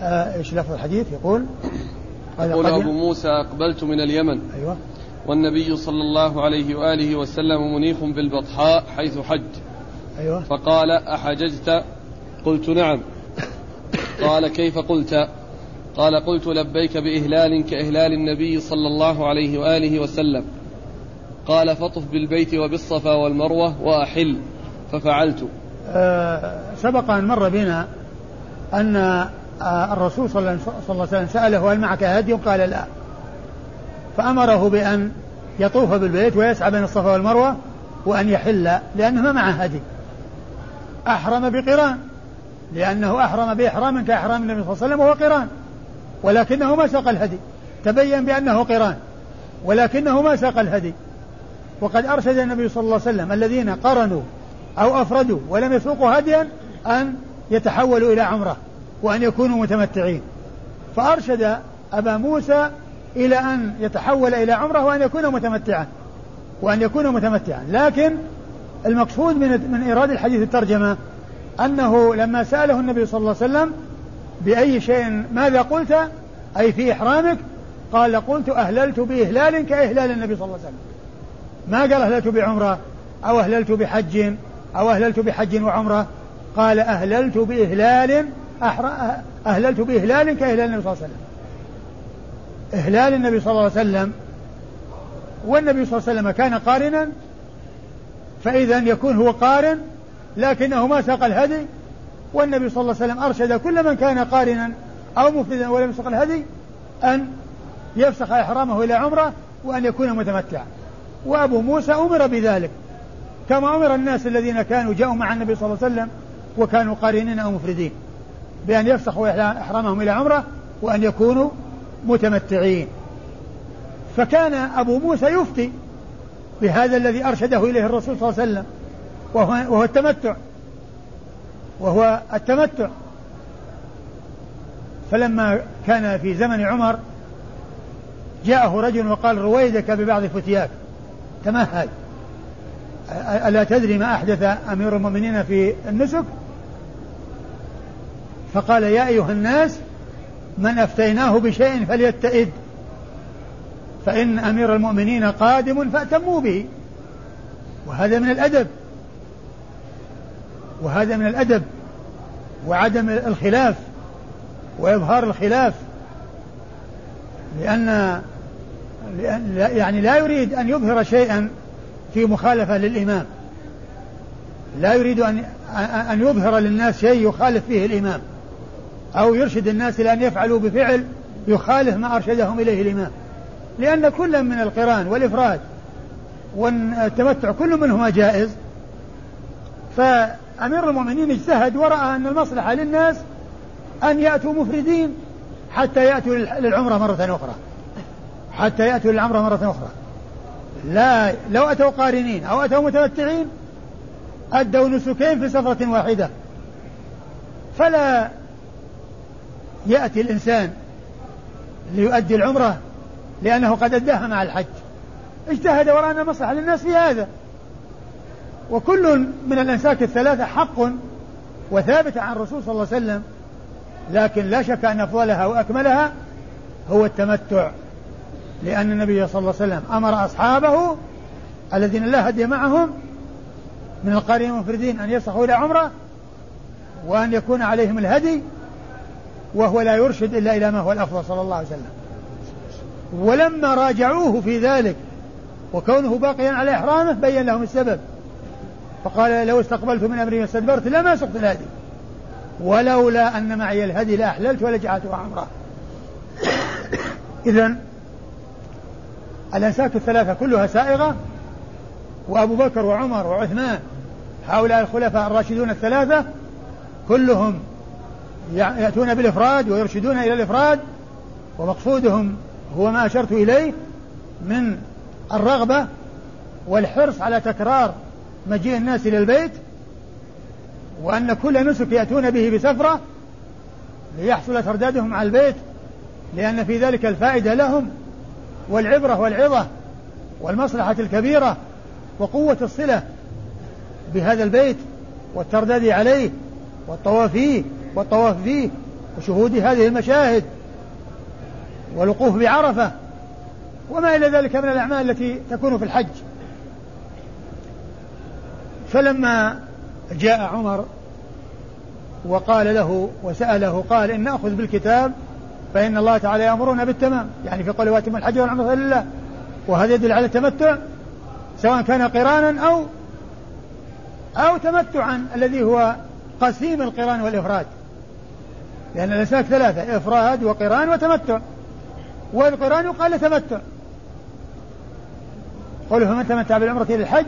آه إيش لفظ الحديث؟ يقول يقول أبو موسى أقبلت من اليمن. أيوة. والنبي صلى الله عليه وآله وسلم منيخ بالبطحاء حيث حج. أيوة. فقال أحججت؟ قلت نعم. قال كيف قلت؟ قال قلت لبيك بإهلال كإهلال النبي صلى الله عليه وآله وسلم. قال فطف بالبيت وبالصفا والمروة وأحل. ففعلت. أه سبق أن مر بنا أن آه، الرسول صلى الله عليه وسلم سأله هل معك هدي؟ قال لا. فأمره بأن يطوف بالبيت ويسعى بين الصفا والمروة وأن يحل لأنه ما معه هدي. أحرم بقران لأنه أحرم بإحرام كإحرام النبي صلى الله عليه وسلم وهو قران. ولكنه ما ساق الهدي. تبين بأنه قران. ولكنه ما ساق الهدي. وقد أرشد النبي صلى الله عليه وسلم الذين قرنوا أو أفردوا ولم يسوقوا هديا أن يتحولوا إلى عمرة وأن يكونوا متمتعين. فأرشد أبا موسى إلى أن يتحول إلى عمرة وأن يكون متمتعا. وأن يكون متمتعا. لكن المقصود من من إيراد الحديث الترجمة أنه لما سأله النبي صلى الله عليه وسلم بأي شيء ماذا قلت؟ أي في إحرامك؟ قال قلت أهللت بإهلال كإهلال النبي صلى الله عليه وسلم. ما قال أهللت بعمرة أو أهللت بحج أو أهللت بحج وعمرة؟ قال أهللت بإهلال أهللت بإهلال كإهلال النبي صلى الله عليه وسلم. إهلال النبي صلى الله عليه وسلم والنبي صلى الله عليه وسلم كان قارنا فإذا يكون هو قارن لكنه ما ساق الهدي والنبي صلى الله عليه وسلم أرشد كل من كان قارنا أو مفردا ولم يسق الهدي أن يفسخ إحرامه إلى عمرة وأن يكون متمتعا. وأبو موسى أمر بذلك كما أمر الناس الذين كانوا جاءوا مع النبي صلى الله عليه وسلم وكانوا قارنين أو مفردين بأن يفسخوا إحرامهم إلى عمرة وأن يكونوا متمتعين. فكان أبو موسى يفتي بهذا الذي أرشده إليه الرسول صلى الله عليه وسلم وهو, وهو التمتع. وهو التمتع. فلما كان في زمن عمر جاءه رجل وقال رويدك ببعض فتياك. تمهل ألا تدري ما أحدث أمير المؤمنين في النسك؟ فقال يا أيها الناس من أفتيناه بشيء فليتئد فإن أمير المؤمنين قادم فأتموا به. وهذا من الأدب. وهذا من الأدب وعدم الخلاف وإظهار الخلاف لأن يعني لا يريد أن يظهر شيئا في مخالفة للإمام. لا يريد أن أن يظهر للناس شيء يخالف فيه الإمام أو يرشد الناس إلى أن يفعلوا بفعل يخالف ما أرشدهم إليه الإمام. لأن كل من القرآن والإفراد والتمتع كل منهما جائز فأمير المؤمنين اجتهد ورأى أن المصلحة للناس أن يأتوا مفردين حتى يأتوا للعمرة مرة أخرى. حتى يأتوا للعمرة مرة أخرى. لا لو أتوا قارنين أو أتوا متمتعين أدوا نسكين في سفرة واحدة. فلا يأتي الإنسان ليؤدي العمرة لأنه قد أداها مع الحج. اجتهد ورأى أن مصلحة للناس في هذا. وكل من الأنساك الثلاثة حق وثابت عن الرسول صلى الله عليه وسلم لكن لا شك أن أفضلها وأكملها هو التمتع لأن النبي صلى الله عليه وسلم أمر أصحابه الذين لا هدي معهم من القارئين المنفردين أن يصحوا إلى عمرة وأن يكون عليهم الهدي وهو لا يرشد إلا إلى ما هو الأفضل صلى الله عليه وسلم. ولما راجعوه في ذلك وكونه باقيا على إحرامه بين لهم السبب. فقال لو استقبلت من أمري ما استدبرت لما سقت الهدي. ولولا أن معي الهدي لأحللت ولجعلته عمره إذا الأنساك الثلاثة كلها سائغة وأبو بكر وعمر وعثمان هؤلاء الخلفاء الراشدون الثلاثة كلهم يأتون بالإفراد ويرشدون إلى الإفراد ومقصودهم هو ما أشرت إليه من الرغبة والحرص على تكرار مجيء الناس إلى البيت وأن كل نسك يأتون به بسفرة ليحصل تردادهم على البيت لأن في ذلك الفائدة لهم والعبرة والعظة والمصلحة الكبيرة وقوة الصلة بهذا البيت والترداد عليه والطواف فيه والطواف فيه وشهود هذه المشاهد والوقوف بعرفة وما إلى ذلك من الأعمال التي تكون في الحج. فلما جاء عمر وقال له وسأله قال إن نأخذ بالكتاب فإن الله تعالى يأمرنا بالتمام يعني في قول واتم الحج والعمرة لله وهذا يدل على التمتع سواء كان قرانا أو أو تمتعا الذي هو قسيم القران والإفراد. لأن الأسماك ثلاثة إفراد وقران وتمتع. والقران يقال تمتع. قوله فمن تمتع بالعمرة إلى الحج؟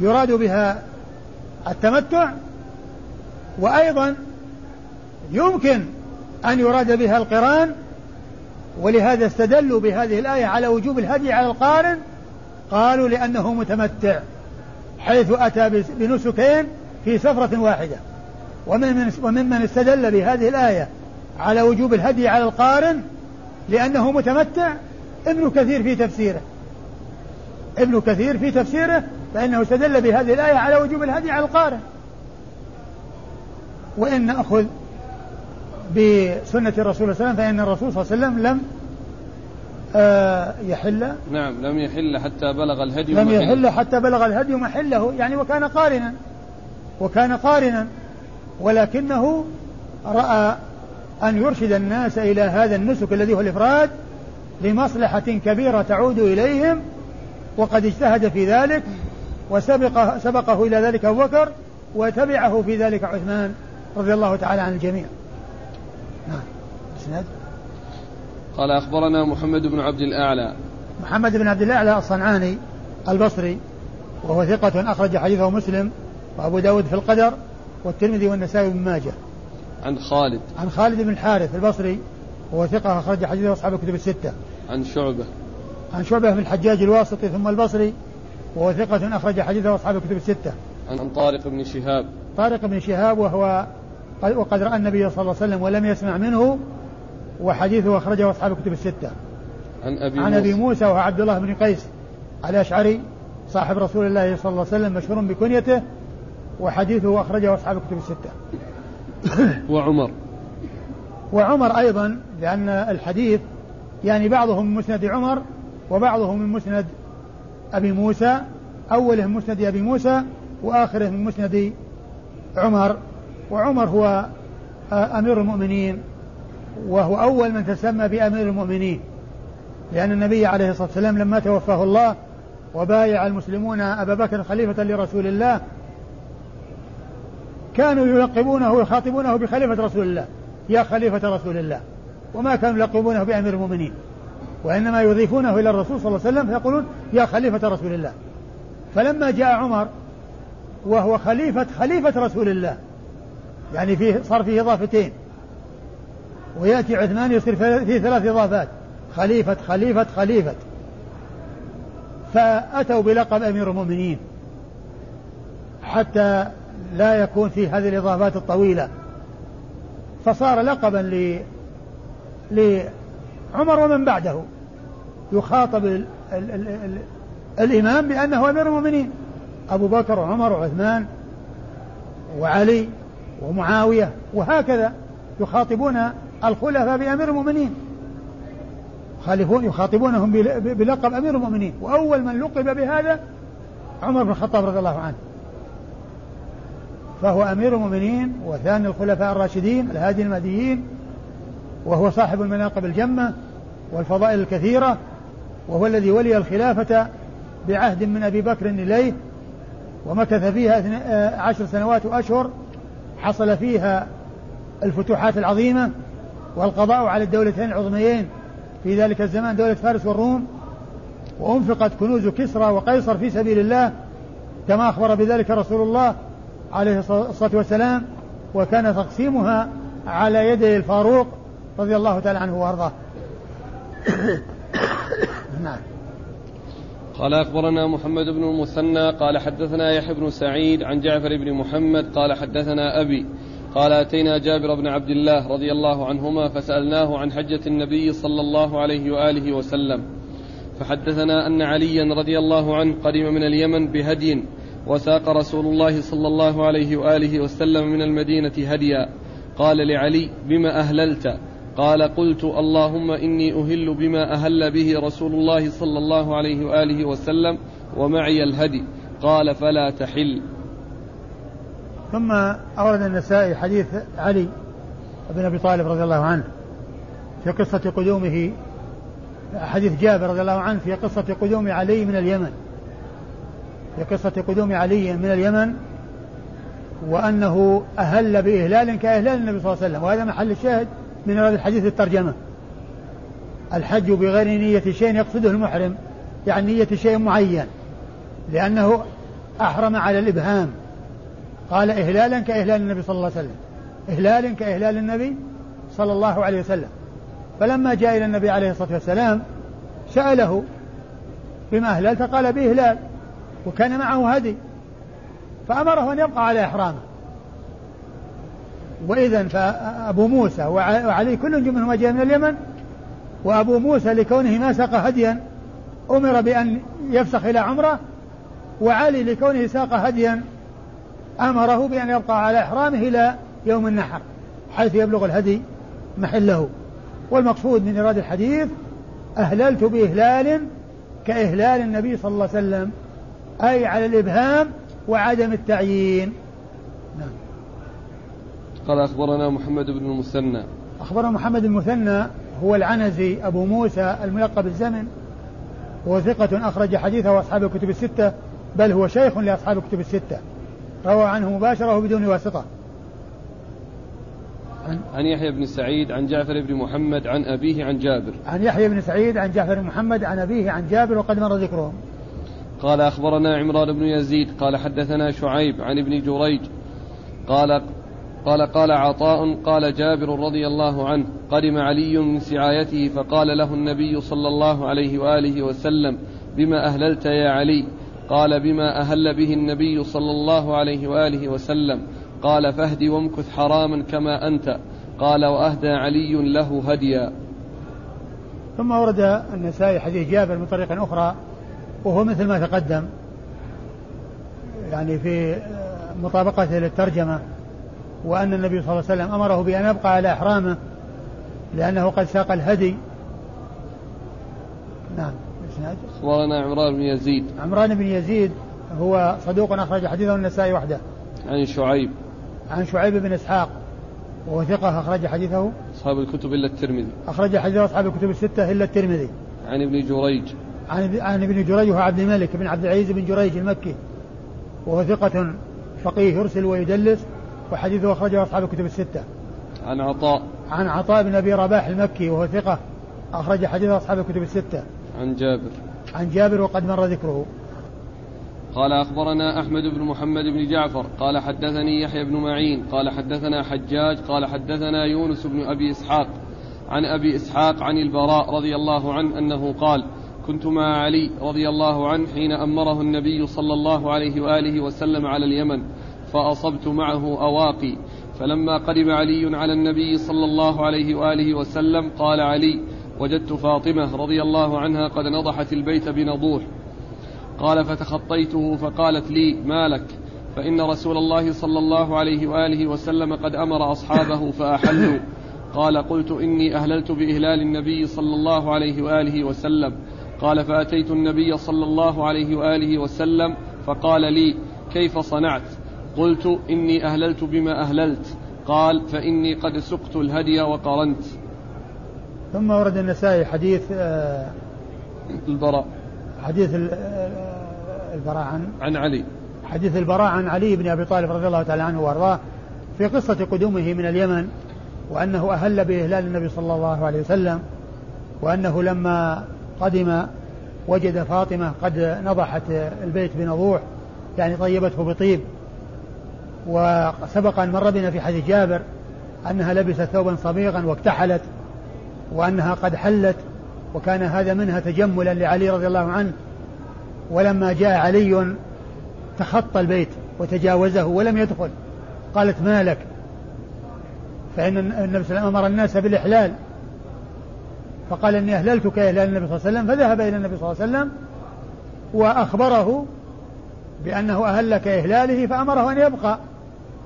يراد بها التمتع وأيضا يمكن أن يراد بها القران ولهذا استدلوا بهذه الآية على وجوب الهدي على القارن. قالوا لأنه متمتع حيث أتى بنسكين في سفرة واحدة. ومن وممن استدل بهذه الآية على وجوب الهدي على القارن لأنه متمتع ابن كثير في تفسيره. ابن كثير في تفسيره فإنه استدل بهذه الآية على وجوب الهدي على القارن وإن نأخذ بسنة الرسول صلى الله عليه وسلم فإن الرسول صلى الله عليه وسلم لم آه يحل. نعم لم يحل حتى بلغ الهدي لم. يحل حتى بلغ الهدي محله يعني وكان قارنا وكان قارنا ولكنه رأى أن يرشد الناس إلى هذا النسك الذي هو الإفراد لمصلحة كبيرة تعود إليهم وقد اجتهد في ذلك. وسبق سبقه إلى ذلك أبو بكر وتبعه في ذلك عثمان رضي الله تعالى عن الجميع. نعم. إسناد؟ قال أخبرنا محمد بن عبد الأعلى. محمد بن عبد الأعلى الصنعاني البصري وهو ثقة أخرج حديثه مسلم وأبو داود في القدر والترمذي والنسائي بن ماجه. عن خالد. عن خالد بن الحارث البصري وهو ثقة أخرج حديثه أصحاب الكتب الستة. عن شعبة. عن شعبة بن الحجاج الواسطي ثم البصري وهو ثقة أخرج حديثه أصحاب الكتب الستة. عن طارق بن شهاب. طارق بن شهاب وهو وقد رأى النبي صلى الله عليه وسلم ولم يسمع منه وحديثه أخرجه أصحاب الكتب الستة. عن أبي عن موسى أبي موسى. وهو عبد الله بن قيس الأشعري صاحب رسول الله صلى الله عليه وسلم مشهور بكنيته وحديثه أخرجه أصحاب الكتب الستة. وعمر. وعمر أيضا لأن الحديث يعني بعضه من مسند عمر وبعضه من مسند أبي موسى أوله من مسند أبي موسى وآخره من مسند عمر. وعمر هو أمير المؤمنين وهو أول من تسمى بأمير المؤمنين. لأن النبي عليه الصلاة والسلام لما توفاه الله وبايع المسلمون أبا بكر خليفة لرسول الله كانوا يلقبونه ويخاطبونه بخليفة رسول الله يا خليفة رسول الله وما كانوا يلقبونه بأمير المؤمنين. وإنما يضيفونه إلى الرسول صلى الله عليه وسلم فيقولون يا خليفة رسول الله. فلما جاء عمر وهو خليفة خليفة رسول الله يعني فيه صار فيه إضافتين. ويأتي عثمان يصير فيه ثلاث إضافات. خليفة خليفة خليفة. فأتوا بلقب أمير المؤمنين. حتى لا يكون في هذه الإضافات الطويلة. فصار لقبا ل لعمر ومن بعده. يخاطب ال... ال... ال... ال... الإمام بأنه أمير المؤمنين. أبو بكر وعمر وعثمان وعلي ومعاوية وهكذا يخاطبون الخلفاء بأمير المؤمنين. يخاطبونهم بلقب أمير المؤمنين. وأول من لقب بهذا عمر بن الخطاب رضي الله عنه. فهو أمير المؤمنين وثاني الخلفاء الراشدين الهادي المهديين وهو صاحب المناقب الجمة والفضائل الكثيرة. وهو الذي ولي الخلافة بعهد من أبي بكر إليه ومكث فيها عشر سنوات وأشهر حصل فيها الفتوحات العظيمة والقضاء على الدولتين العظميين في ذلك الزمان دولة فارس والروم وأنفقت كنوز كسرى وقيصر في سبيل الله كما أخبر بذلك رسول الله عليه الصلاة والسلام وكان تقسيمها على يدي الفاروق رضي الله تعالى عنه وأرضاه. نعم. قال أخبرنا محمد بن المثنى قال حدثنا يحيى بن سعيد عن جعفر بن محمد قال حدثنا أبي قال أتينا جابر بن عبد الله رضي الله عنهما فسألناه عن حجة النبي صلى الله عليه وآله وسلم. فحدثنا أن عليا رضي الله عنه قدم من اليمن بهدي وساق رسول الله صلى الله عليه وآله وسلم من المدينة هديا. قال لعلي بما أهللت؟ قال قلت اللهم إني أهل بما أهل به رسول الله صلى الله عليه وآله وسلم ومعي الهدي. قال فلا تحل. ثم أورد النسائي حديث علي بن أبي طالب رضي الله عنه في قصة قدومه حديث جابر رضي الله عنه في قصة قدوم علي من اليمن. في قصة قدوم علي من اليمن وأنه أهل بإهلال كإهلال النبي صلى الله عليه وسلم وهذا محل الشاهد. من هذا الحديث الترجمة. الحج بغير نية شيء يقصده المحرم يعني نية شيء معين لأنه أحرم على الإبهام. قال إهلالا كإهلال النبي صلى الله عليه وسلم. إهلال كإهلال النبي صلى الله عليه وسلم. فلما جاء إلى النبي عليه الصلاة والسلام سأله بما أهللت قال بإهلال وكان معه هدي فأمره أن يبقى على إحرامه. وإذا فأبو موسى وعلي كل منهما جاء من اليمن وأبو موسى لكونه ما ساق هديا أمر بأن يفسخ إلى عمرة وعلي لكونه ساق هديا أمره بأن يبقى على إحرامه إلى يوم النحر حيث يبلغ الهدي محله. والمقصود من إرادة الحديث أهللت بإهلال كإهلال النبي صلى الله عليه وسلم أي على الإبهام وعدم التعيين. قال أخبرنا محمد بن المثنى. أخبرنا محمد المثنى هو العنزي أبو موسى الملقب الزمن. وهو ثقة أخرج حديثه أصحاب الكتب الستة بل هو شيخ لأصحاب الكتب الستة. روى عنه مباشرة وبدون واسطة. عن, عن يحيى بن سعيد عن جعفر بن محمد عن أبيه عن جابر. عن يحيى بن سعيد عن جعفر بن محمد عن أبيه عن جابر وقد مر ذكرهم. قال أخبرنا عمران بن يزيد قال حدثنا شعيب عن ابن جريج قال قال قال عطاء قال جابر رضي الله عنه قدم علي من سعايته فقال له النبي صلى الله عليه وآله وسلم بما أهللت يا علي؟ قال بما أهل به النبي صلى الله عليه وآله وسلم قال فاهد وامكث حراما كما أنت قال وأهدى علي له هديا. ثم ورد النسائي حديث جابر من طريق أخرى وهو مثل ما تقدم يعني في مطابقته للترجمة. وأن النبي صلى الله عليه وسلم أمره بأن يبقى على إحرامه لأنه قد ساق الهدي. نعم أخبرنا عمران بن يزيد. عمران بن يزيد هو صدوق أخرج حديثه النسائي وحده. عن شعيب. عن شعيب بن إسحاق وهو ثقة أخرج حديثه. أصحاب الكتب إلا الترمذي. أخرج حديثه أصحاب الكتب الستة إلا الترمذي. عن ابن جريج. عن عن ابن جريج وهو عبد الملك بن عبد العزيز بن جريج المكي. وهو ثقة فقيه يرسل ويدلس. وحديثه أخرجه أصحاب الكتب الستة. عن عطاء. عن عطاء بن أبي رباح المكي وهو ثقة أخرج حديثه أصحاب الكتب الستة. عن جابر. عن جابر وقد مر ذكره. قال أخبرنا أحمد بن محمد بن جعفر قال حدثني يحيى بن معين قال حدثنا حجاج قال حدثنا يونس بن أبي إسحاق عن أبي إسحاق عن البراء رضي الله عنه أنه قال كنت مع علي رضي الله عنه حين أمره النبي صلى الله عليه وآله وسلم على اليمن فأصبت معه أواقي. فلما قدم علي على النبي صلى الله عليه وآله وسلم قال علي وجدت فاطمة رضي الله عنها قد نضحت البيت بنضوح. قال فتخطيته فقالت لي ما لك؟ فإن رسول الله صلى الله عليه وآله وسلم قد أمر أصحابه فأحلوا. قال قلت إني أهللت بإهلال النبي صلى الله عليه وآله وسلم. قال فأتيت النبي صلى الله عليه وآله وسلم فقال لي كيف صنعت؟ قلت إني أهللت بما أهللت. قال فإني قد سقت الهدي وقرنت. ثم ورد النسائي حديث آه، البراء. حديث آه، البراء عن؟ عن علي. حديث البراء عن علي بن أبي طالب رضي الله تعالى عنه وأرضاه في قصة قدومه من اليمن وأنه أهل بإهلال النبي صلى الله عليه وسلم وأنه لما قدم وجد فاطمة قد نضحت البيت بنضوح يعني طيبته بطيب. وسبق أن مر بنا في حديث جابر أنها لبست ثوبا صبيغا واكتحلت وأنها قد حلت وكان هذا منها تجملا لعلي رضي الله عنه. ولما جاء علي تخطى البيت وتجاوزه ولم يدخل. قالت ما لك؟ فإن النبي صلى الله عليه وسلم أمر الناس بالإحلال. فقال إني أهللت كإهلال النبي صلى الله عليه وسلم. فذهب إلى النبي صلى الله عليه وسلم وأخبره بأنه أهل كإهلاله فأمره أن يبقى.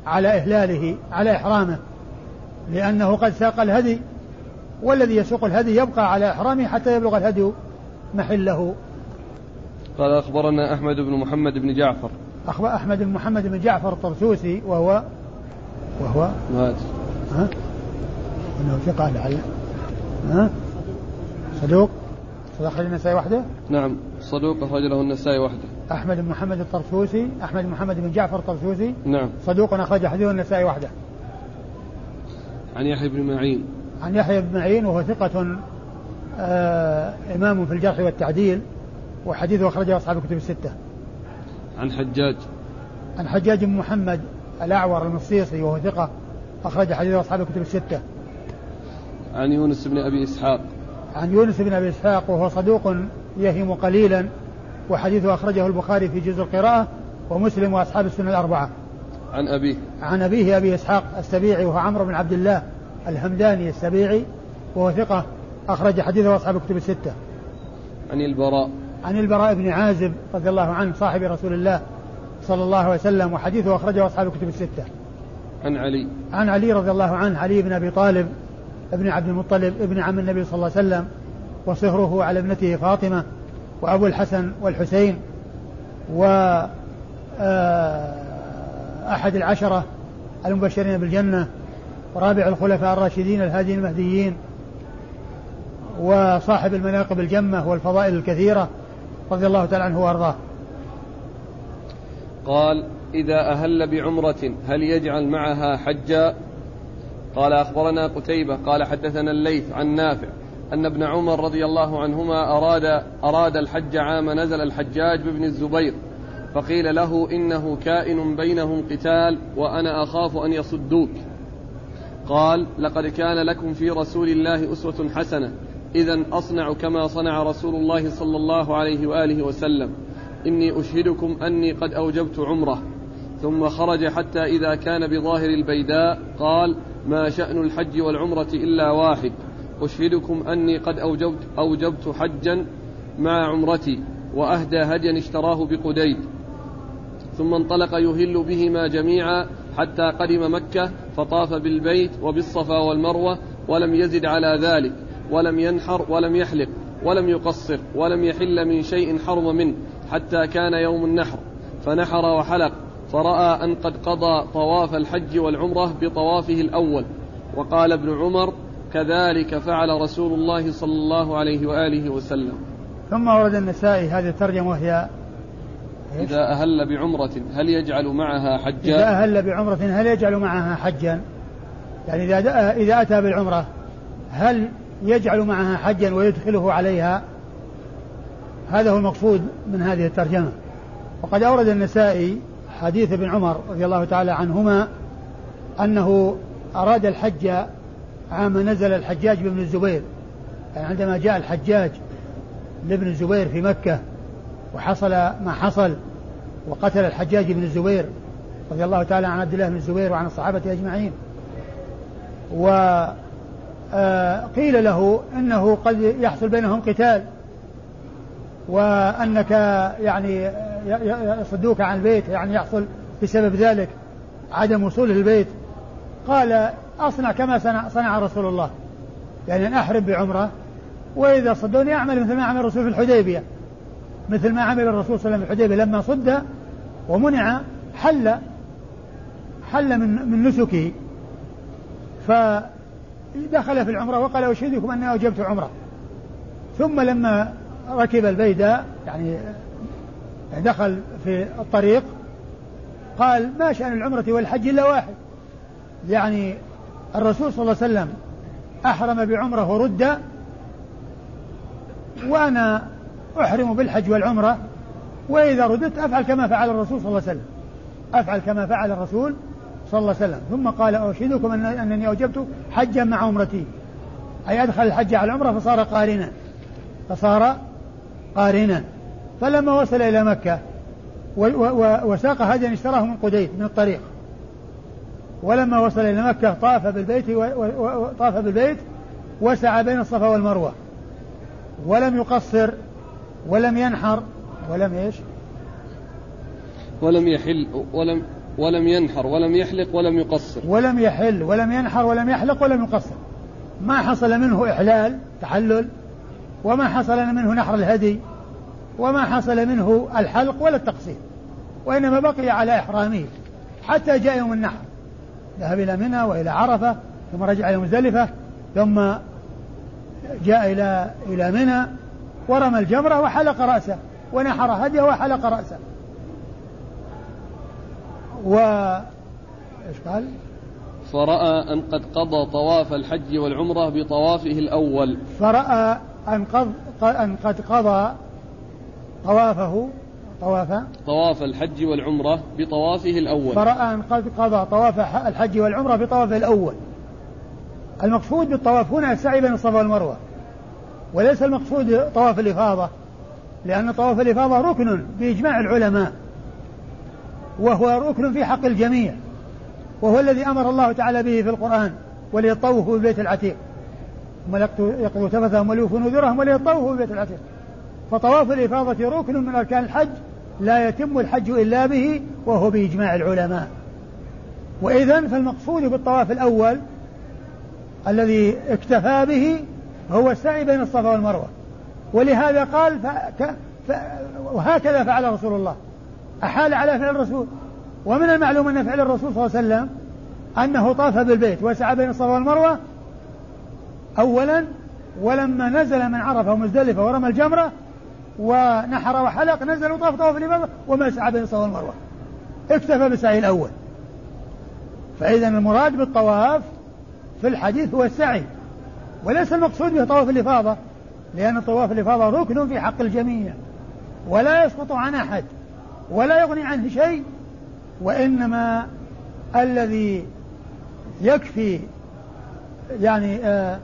على إهلاله على إحرامه لأنه قد ساق الهدي والذي يسوق الهدي يبقى على إحرامه حتى يبلغ الهدي محله قال أخبرنا أحمد بن محمد بن جعفر أخبر أحمد بن محمد بن جعفر الطرسوسي وهو وهو مات ها؟ أنه ثقة لعل ها؟ صدوق صدوق أخرج النسائي وحده؟ نعم صدوق أخرج له النسائي وحده أحمد بن محمد الطرسوسي أحمد بن محمد بن جعفر الطرسوسي. نعم. صدوق أخرج حديث النسائي وحده. عن يحيى بن معين. عن يحيى بن معين وهو ثقة آه إمام في الجرح والتعديل وحديثه أخرجه أصحاب الكتب الستة. عن حجاج. عن حجاج بن محمد الأعور المصيصي وهو ثقة أخرج حديثه أصحاب الكتب الستة. عن يونس بن أبي إسحاق. عن يونس بن أبي إسحاق وهو صدوق يهم قليلا وحديثه أخرجه البخاري في جزء القراءة ومسلم وأصحاب السنة الأربعة. عن أبيه عن أبيه أبي إسحاق السبيعي وهو عمرو بن عبد الله الهمداني السبيعي وهو ثقة أخرج حديثه أصحاب الكتب الستة. عن البراء عن البراء بن عازب رضي الله عنه صاحب رسول الله صلى الله عليه وسلم وحديثه أخرجه أصحاب الكتب الستة. عن علي عن علي رضي الله عنه علي بن أبي طالب ابن عبد المطلب ابن عم النبي صلى الله عليه وسلم وصهره على ابنته فاطمة وأبو الحسن والحسين و آه، أحد العشرة المبشرين بالجنة ورابع الخلفاء الراشدين الهاديين المهديين وصاحب المناقب الجمة والفضائل الكثيرة رضي الله تعالى عنه وأرضاه. قال إذا أهل بعمرة هل يجعل معها حجا؟ قال أخبرنا قتيبة قال حدثنا الليث عن نافع أن ابن عمر رضي الله عنهما أراد أراد الحج عام نزل الحجاج بابن الزبير فقيل له إنه كائن بينهم قتال وأنا أخاف أن يصدوك. قال لقد كان لكم في رسول الله أسوة حسنة إذا أصنع كما صنع رسول الله صلى الله عليه وآله وسلم. إني أشهدكم أني قد أوجبت عمرة. ثم خرج حتى إذا كان بظاهر البيداء قال ما شأن الحج والعمرة إلا واحد. أشهدكم أني قد أوجبت, أوجبت حجا مع عمرتي وأهدى هديا اشتراه بقديد. ثم انطلق يهل بهما جميعا حتى قدم مكة فطاف بالبيت وبالصفا والمروة ولم يزد على ذلك ولم ينحر ولم يحلق ولم يقصر ولم يحل من شيء حرم منه حتى كان يوم النحر. فنحر وحلق فرأى أن قد قضى طواف الحج والعمرة بطوافه الأول. وقال ابن عمر كذلك فعل رسول الله صلى الله عليه وآله وسلم. ثم ورد النسائي هذه الترجمة وهي إذا أهل بعمرة هل يجعل معها حجا؟ إذا أهل بعمرة هل يجعل معها حجا؟ يعني إذا إذا أتى بالعمرة هل يجعل معها حجا ويدخله عليها؟ هذا هو المقصود من هذه الترجمة. وقد أورد النسائي حديث ابن عمر رضي الله تعالى عنهما أنه أراد الحج عام نزل الحجاج بن الزبير. يعني عندما جاء الحجاج لابن الزبير في مكة وحصل ما حصل وقتل الحجاج بن الزبير رضي الله تعالى عن عبد الله بن الزبير وعن الصحابة أجمعين. وقيل آه، له إنه قد يحصل بينهم قتال وأنك يعني يصدوك عن البيت يعني يحصل بسبب ذلك عدم وصول البيت. قال أصنع كما صنع, صنع رسول الله. يعني أن أحرم بعمرة وإذا صدوني أعمل مثل ما عمل الرسول في الحديبية. مثل ما عمل الرسول صلى الله عليه وسلم في الحديبية. لما صد ومنع حل حل من من نسكه. فدخل في العمرة وقال أشهدكم أني أوجبت عمرة. ثم لما ركب البيداء يعني دخل في الطريق قال ما شأن العمرة والحج إلا واحد. يعني الرسول صلى الله عليه وسلم أحرم بعمرة ورد وأنا أحرم بالحج والعمرة وإذا رددت أفعل كما فعل الرسول صلى الله عليه وسلم. أفعل كما فعل الرسول صلى الله عليه وسلم. ثم قال أرشدكم أن أنني أوجبت حجا مع عمرتي. أي أدخل الحج على العمرة فصار قارنا. فصار قارنا. فلما وصل إلى مكة وساق هديا اشتراه من قديد من الطريق. ولما وصل إلى مكة طاف بالبيت وطاف بالبيت وسعى بين الصفا والمروة. ولم يقصر ولم ينحر ولم إيش؟ ولم يحل ولم ولم ينحر ولم يحلق ولم يقصر. ولم يحل ولم ينحر ولم يحلق ولم يقصر. ما حصل منه إحلال تحلل وما حصل منه نحر الهدي وما حصل منه الحلق ولا التقصير وإنما بقي على إحرامه حتى جاء يوم النحر. ذهب إلى منى وإلى عرفة ثم رجع إلى مزدلفة ثم جاء إلى إلى منى ورمى الجمرة وحلق رأسه ونحر هديه وحلق رأسه و إيش قال؟ فرأى أن قد قضى طواف الحج والعمرة بطوافه الأول فرأى أن قد أن قد قضى طوافه طواف؟ طواف الحج والعمرة بطوافه الأول. فرأى أن قد قضى طواف الحج والعمرة بطوافه الأول. المقصود بالطواف هنا السعي بين الصفا والمروة وليس المقصود طواف الإفاضة لأن طواف الإفاضة ركن بإجماع العلماء وهو ركن في حق الجميع وهو الذي أمر الله تعالى به في القرآن وليطوفوا بالبيت العتيق. يقضوا تفثهم وليوفوا نذورهم وليطوفوا بالبيت العتيق. فطواف الإفاضة ركن من أركان الحج لا يتم الحج إلا به وهو بإجماع العلماء. وإذا فالمقصود بالطواف الأول الذي اكتفى به هو السعي بين الصفا والمروة. ولهذا قال ف... ف... وهكذا فعل رسول الله. أحال على فعل الرسول. ومن المعلوم أن فعل الرسول صلى الله عليه وسلم أنه طاف بالبيت وسعى بين الصفا والمروة أولا ولما نزل من عرفة ومزدلفة ورمى الجمرة ونحر وحلق نزل وطاف طواف الإفاضة وما سعى بين الصفا والمروة اكتفى بالسعي الأول. فإذا المراد بالطواف في الحديث هو السعي. وليس المقصود به طواف الإفاضة لأن طواف الإفاضة ركن في حق الجميع. ولا يسقط عن أحد ولا يغني عنه شيء وإنما الذي يكفي يعني آآ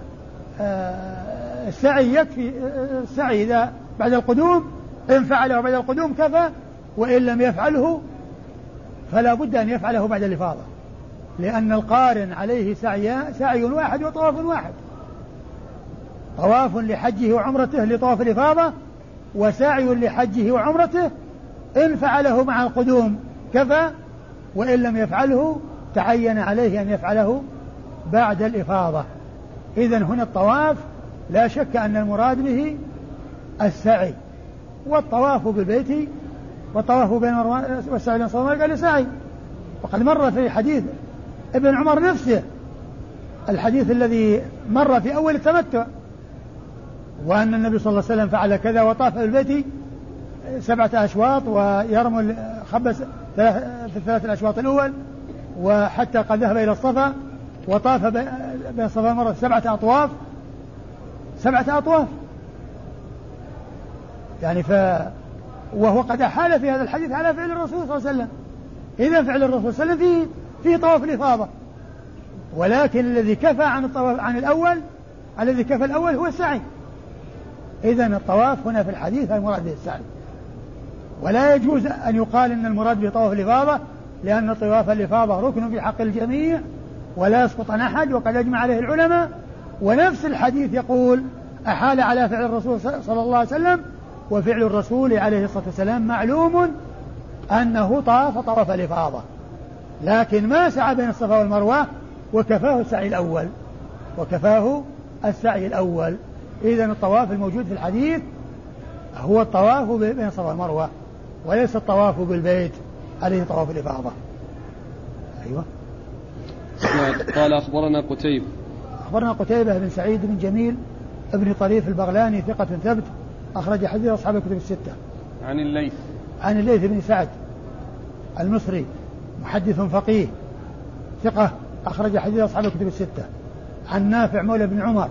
آآ السعي يكفي السعي إذا بعد القدوم إن فعله بعد القدوم كفى وإن لم يفعله فلا بد أن يفعله بعد الإفاضة. لأن القارن عليه سعي سعي واحد وطواف واحد. طواف لحجه وعمرته لطواف الإفاضة وسعي لحجه وعمرته إن فعله مع القدوم كفى وإن لم يفعله تعين عليه أن يفعله بعد الإفاضة. إذا هنا الطواف لا شك أن المراد به السعي والطواف بالبيت والطواف بين والسعي بين الصوم قال سعي وقد مر في حديث ابن عمر نفسه الحديث الذي مر في أول التمتع وأن النبي صلى الله عليه وسلم فعل كذا وطاف بالبيت سبعة أشواط ويرمل خبس في الثلاث الأشواط الأول وحتى قد ذهب إلى الصفا وطاف بين الصفا والمروة سبعة أطواف. سبعة أطواف. يعني ف وهو قد أحال في هذا الحديث على فعل الرسول صلى الله عليه وسلم. إذا فعل الرسول صلى الله عليه وسلم فيه فيه طواف الإفاضة. ولكن الذي كفى عن الطواف عن الأول الذي كفى الأول هو السعي. إذا الطواف هنا في الحديث المراد به السعي. ولا يجوز أن يقال أن المراد بطواف الإفاضة لأن طواف الإفاضة ركن في حق الجميع ولا يسقط عن أحد وقد أجمع عليه العلماء. ونفس الحديث يقول أحال على فعل الرسول صلى الله عليه وسلم وفعل الرسول عليه الصلاة والسلام معلوم أنه طاف طواف الإفاضة لكن ما سعى بين الصفا والمروة وكفاه السعي الأول. وكفاه السعي الأول. إذا الطواف الموجود في الحديث هو الطواف بين الصفا والمروة وليس الطواف بالبيت عليه طواف الإفاضة. أيوة. قال أخبرنا قتيبة. أخبرنا قتيبة بن سعيد بن جميل ابن طريف البغلاني ثقة ثبت أخرج حديث أصحاب الكتب الستة. عن الليث. عن الليث بن سعد المصري محدث فقيه ثقة أخرج حديث أصحاب الكتب الستة. عن نافع مولى بن عمر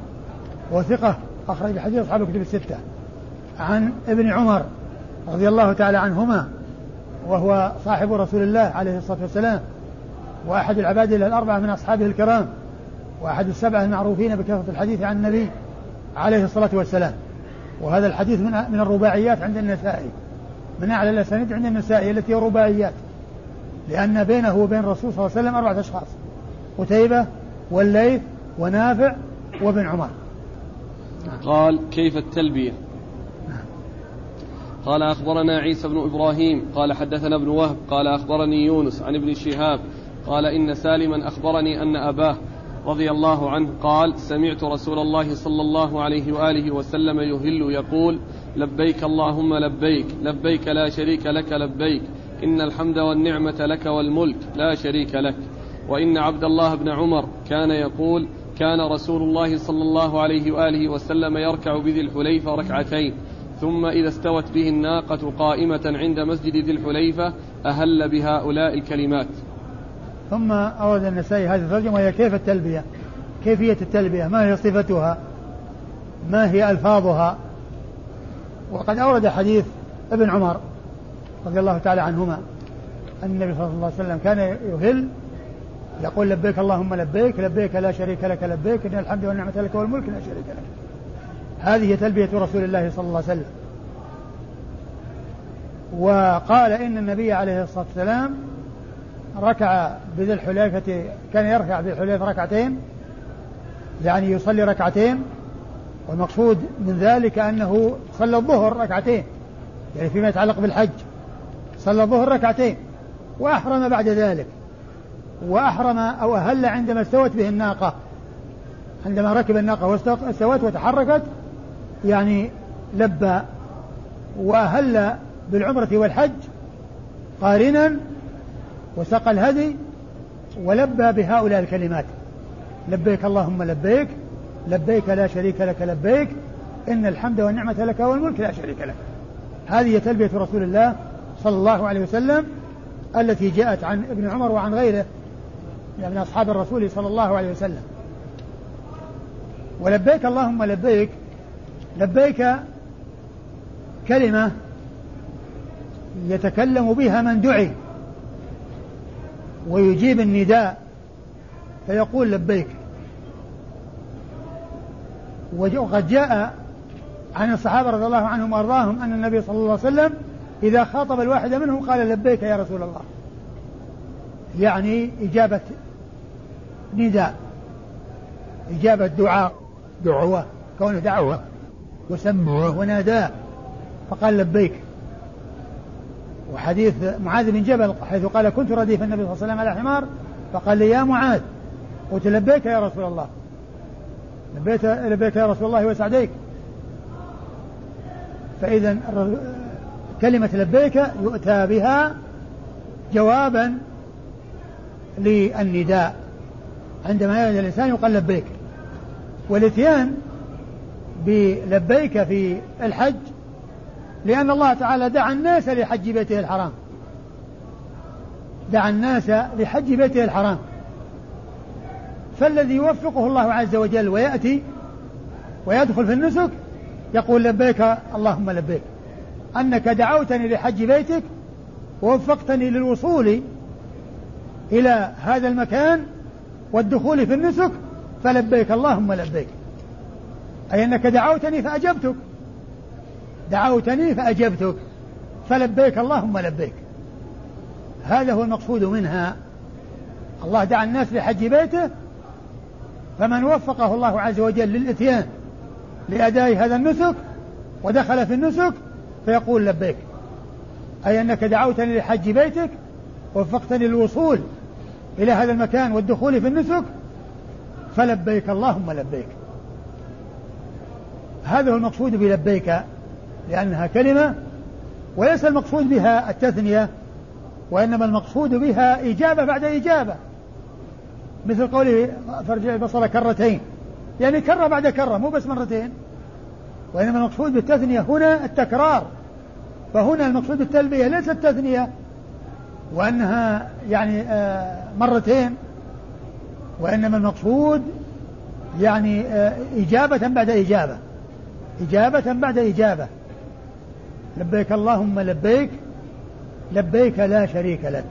وثقة أخرج حديث أصحاب الكتب الستة. عن ابن عمر رضي الله تعالى عنهما وهو صاحب رسول الله عليه الصلاة والسلام وأحد العباد الأربعة من أصحابه الكرام وأحد السبعة المعروفين بكثرة الحديث عن النبي عليه الصلاة والسلام. وهذا الحديث من من الرباعيات عند النسائي. من أعلى الأسانيد عند النسائي التي هي رباعيات لأن بينه وبين الرسول صلى الله عليه وسلم أربعة أشخاص. قتيبة والليث ونافع وابن عمر. قال كيف التلبية؟ قال أخبرنا عيسى بن إبراهيم. قال حدثنا ابن وهب. قال أخبرني يونس عن ابن شهاب. قال إن سالما أخبرني أن أباه رضي الله عنه قال سمعت رسول الله صلى الله عليه وآله وسلم يهل يقول لبيك اللهم لبيك لبيك لا شريك لك لبيك إن الحمد والنعمة لك والملك لا شريك لك. وإن عبد الله بن عمر كان يقول كان رسول الله صلى الله عليه وآله وسلم يركع بذي الحليفة ركعتين ثم إذا استوت به الناقة قائمة عند مسجد ذي الحليفة أهل بهؤلاء الكلمات. ثم أورد النسائي هذه الترجمة وهي كيف التلبية؟ كيفية التلبية؟ ما هي صفتها؟ ما هي ألفاظها؟ وقد أورد حديث ابن عمر رضي الله تعالى عنهما أن النبي صلى الله عليه وسلم كان يهل يقول لبيك اللهم لبيك لبيك لا شريك لك لبيك إن الحمد والنعمة لك والملك لا شريك لك. هذه تلبية رسول الله صلى الله عليه وسلم. وقال إن النبي عليه الصلاة والسلام ركع بذي الحليفة كان يركع بذي الحليفة ركعتين يعني يصلي ركعتين والمقصود من ذلك أنه صلى الظهر ركعتين يعني فيما يتعلق بالحج صلى الظهر ركعتين وأحرم بعد ذلك وأحرم أو أهل عندما استوت به الناقة عندما ركب الناقة واستوت وتحركت يعني لبى وأهل بالعمرة والحج قارنا وسقى الهدي ولبى بهؤلاء الكلمات. لبيك اللهم لبيك لبيك لا شريك لك لبيك إن الحمد والنعمة لك والملك لا شريك لك. هذه تلبية رسول الله صلى الله عليه وسلم التي جاءت عن ابن عمر وعن غيره من أصحاب الرسول صلى الله عليه وسلم. ولبيك اللهم لبيك لبيك كلمة يتكلم بها من دعي. ويجيب النداء فيقول لبيك وقد جاء عن الصحابة رضي الله عنهم وأرضاهم أن النبي صلى الله عليه وسلم إذا خاطب الواحد منهم قال لبيك يا رسول الله. يعني إجابة نداء إجابة دعاء دعوة كونه دعوة وسمعه وناداه فقال لبيك وحديث معاذ بن جبل حيث قال كنت رديف النبي صلى الله عليه وسلم على حمار فقال لي يا معاذ قلت لبيك يا رسول الله. لبيك لبيك يا رسول الله وسعديك. فإذا كلمة لبيك يؤتى بها جوابا للنداء. عندما يأتي الإنسان يقال لبيك. والإتيان بلبيك في الحج لأن الله تعالى دعا الناس لحج بيته الحرام. دعا الناس لحج بيته الحرام. فالذي يوفقه الله عز وجل ويأتي ويدخل في النسك يقول لبيك اللهم لبيك. أنك دعوتني لحج بيتك ووفقتني للوصول إلى هذا المكان والدخول في النسك فلبيك اللهم لبيك. أي أنك دعوتني فأجبتك. دعوتني فأجبتك. فلبيك اللهم لبيك. هذا هو المقصود منها. الله دعا الناس لحج بيته فمن وفقه الله عز وجل للإتيان لأداء هذا النسك ودخل في النسك فيقول لبيك. أي أنك دعوتني لحج بيتك ووفقتني للوصول إلى هذا المكان والدخول في النسك فلبيك اللهم لبيك. هذا هو المقصود بلبيك. لأنها كلمة وليس المقصود بها التثنية وإنما المقصود بها إجابة بعد إجابة. مثل قوله فرجع البصر كرتين. يعني كرة بعد كرة مو بس مرتين. وإنما المقصود بالتثنية هنا التكرار. فهنا المقصود بالتلبية ليس التثنية وأنها يعني آه، مرتين. وإنما المقصود يعني آه، إجابة بعد إجابة. إجابة بعد إجابة. لبيك اللهم لبيك لبيك لا شريك لك.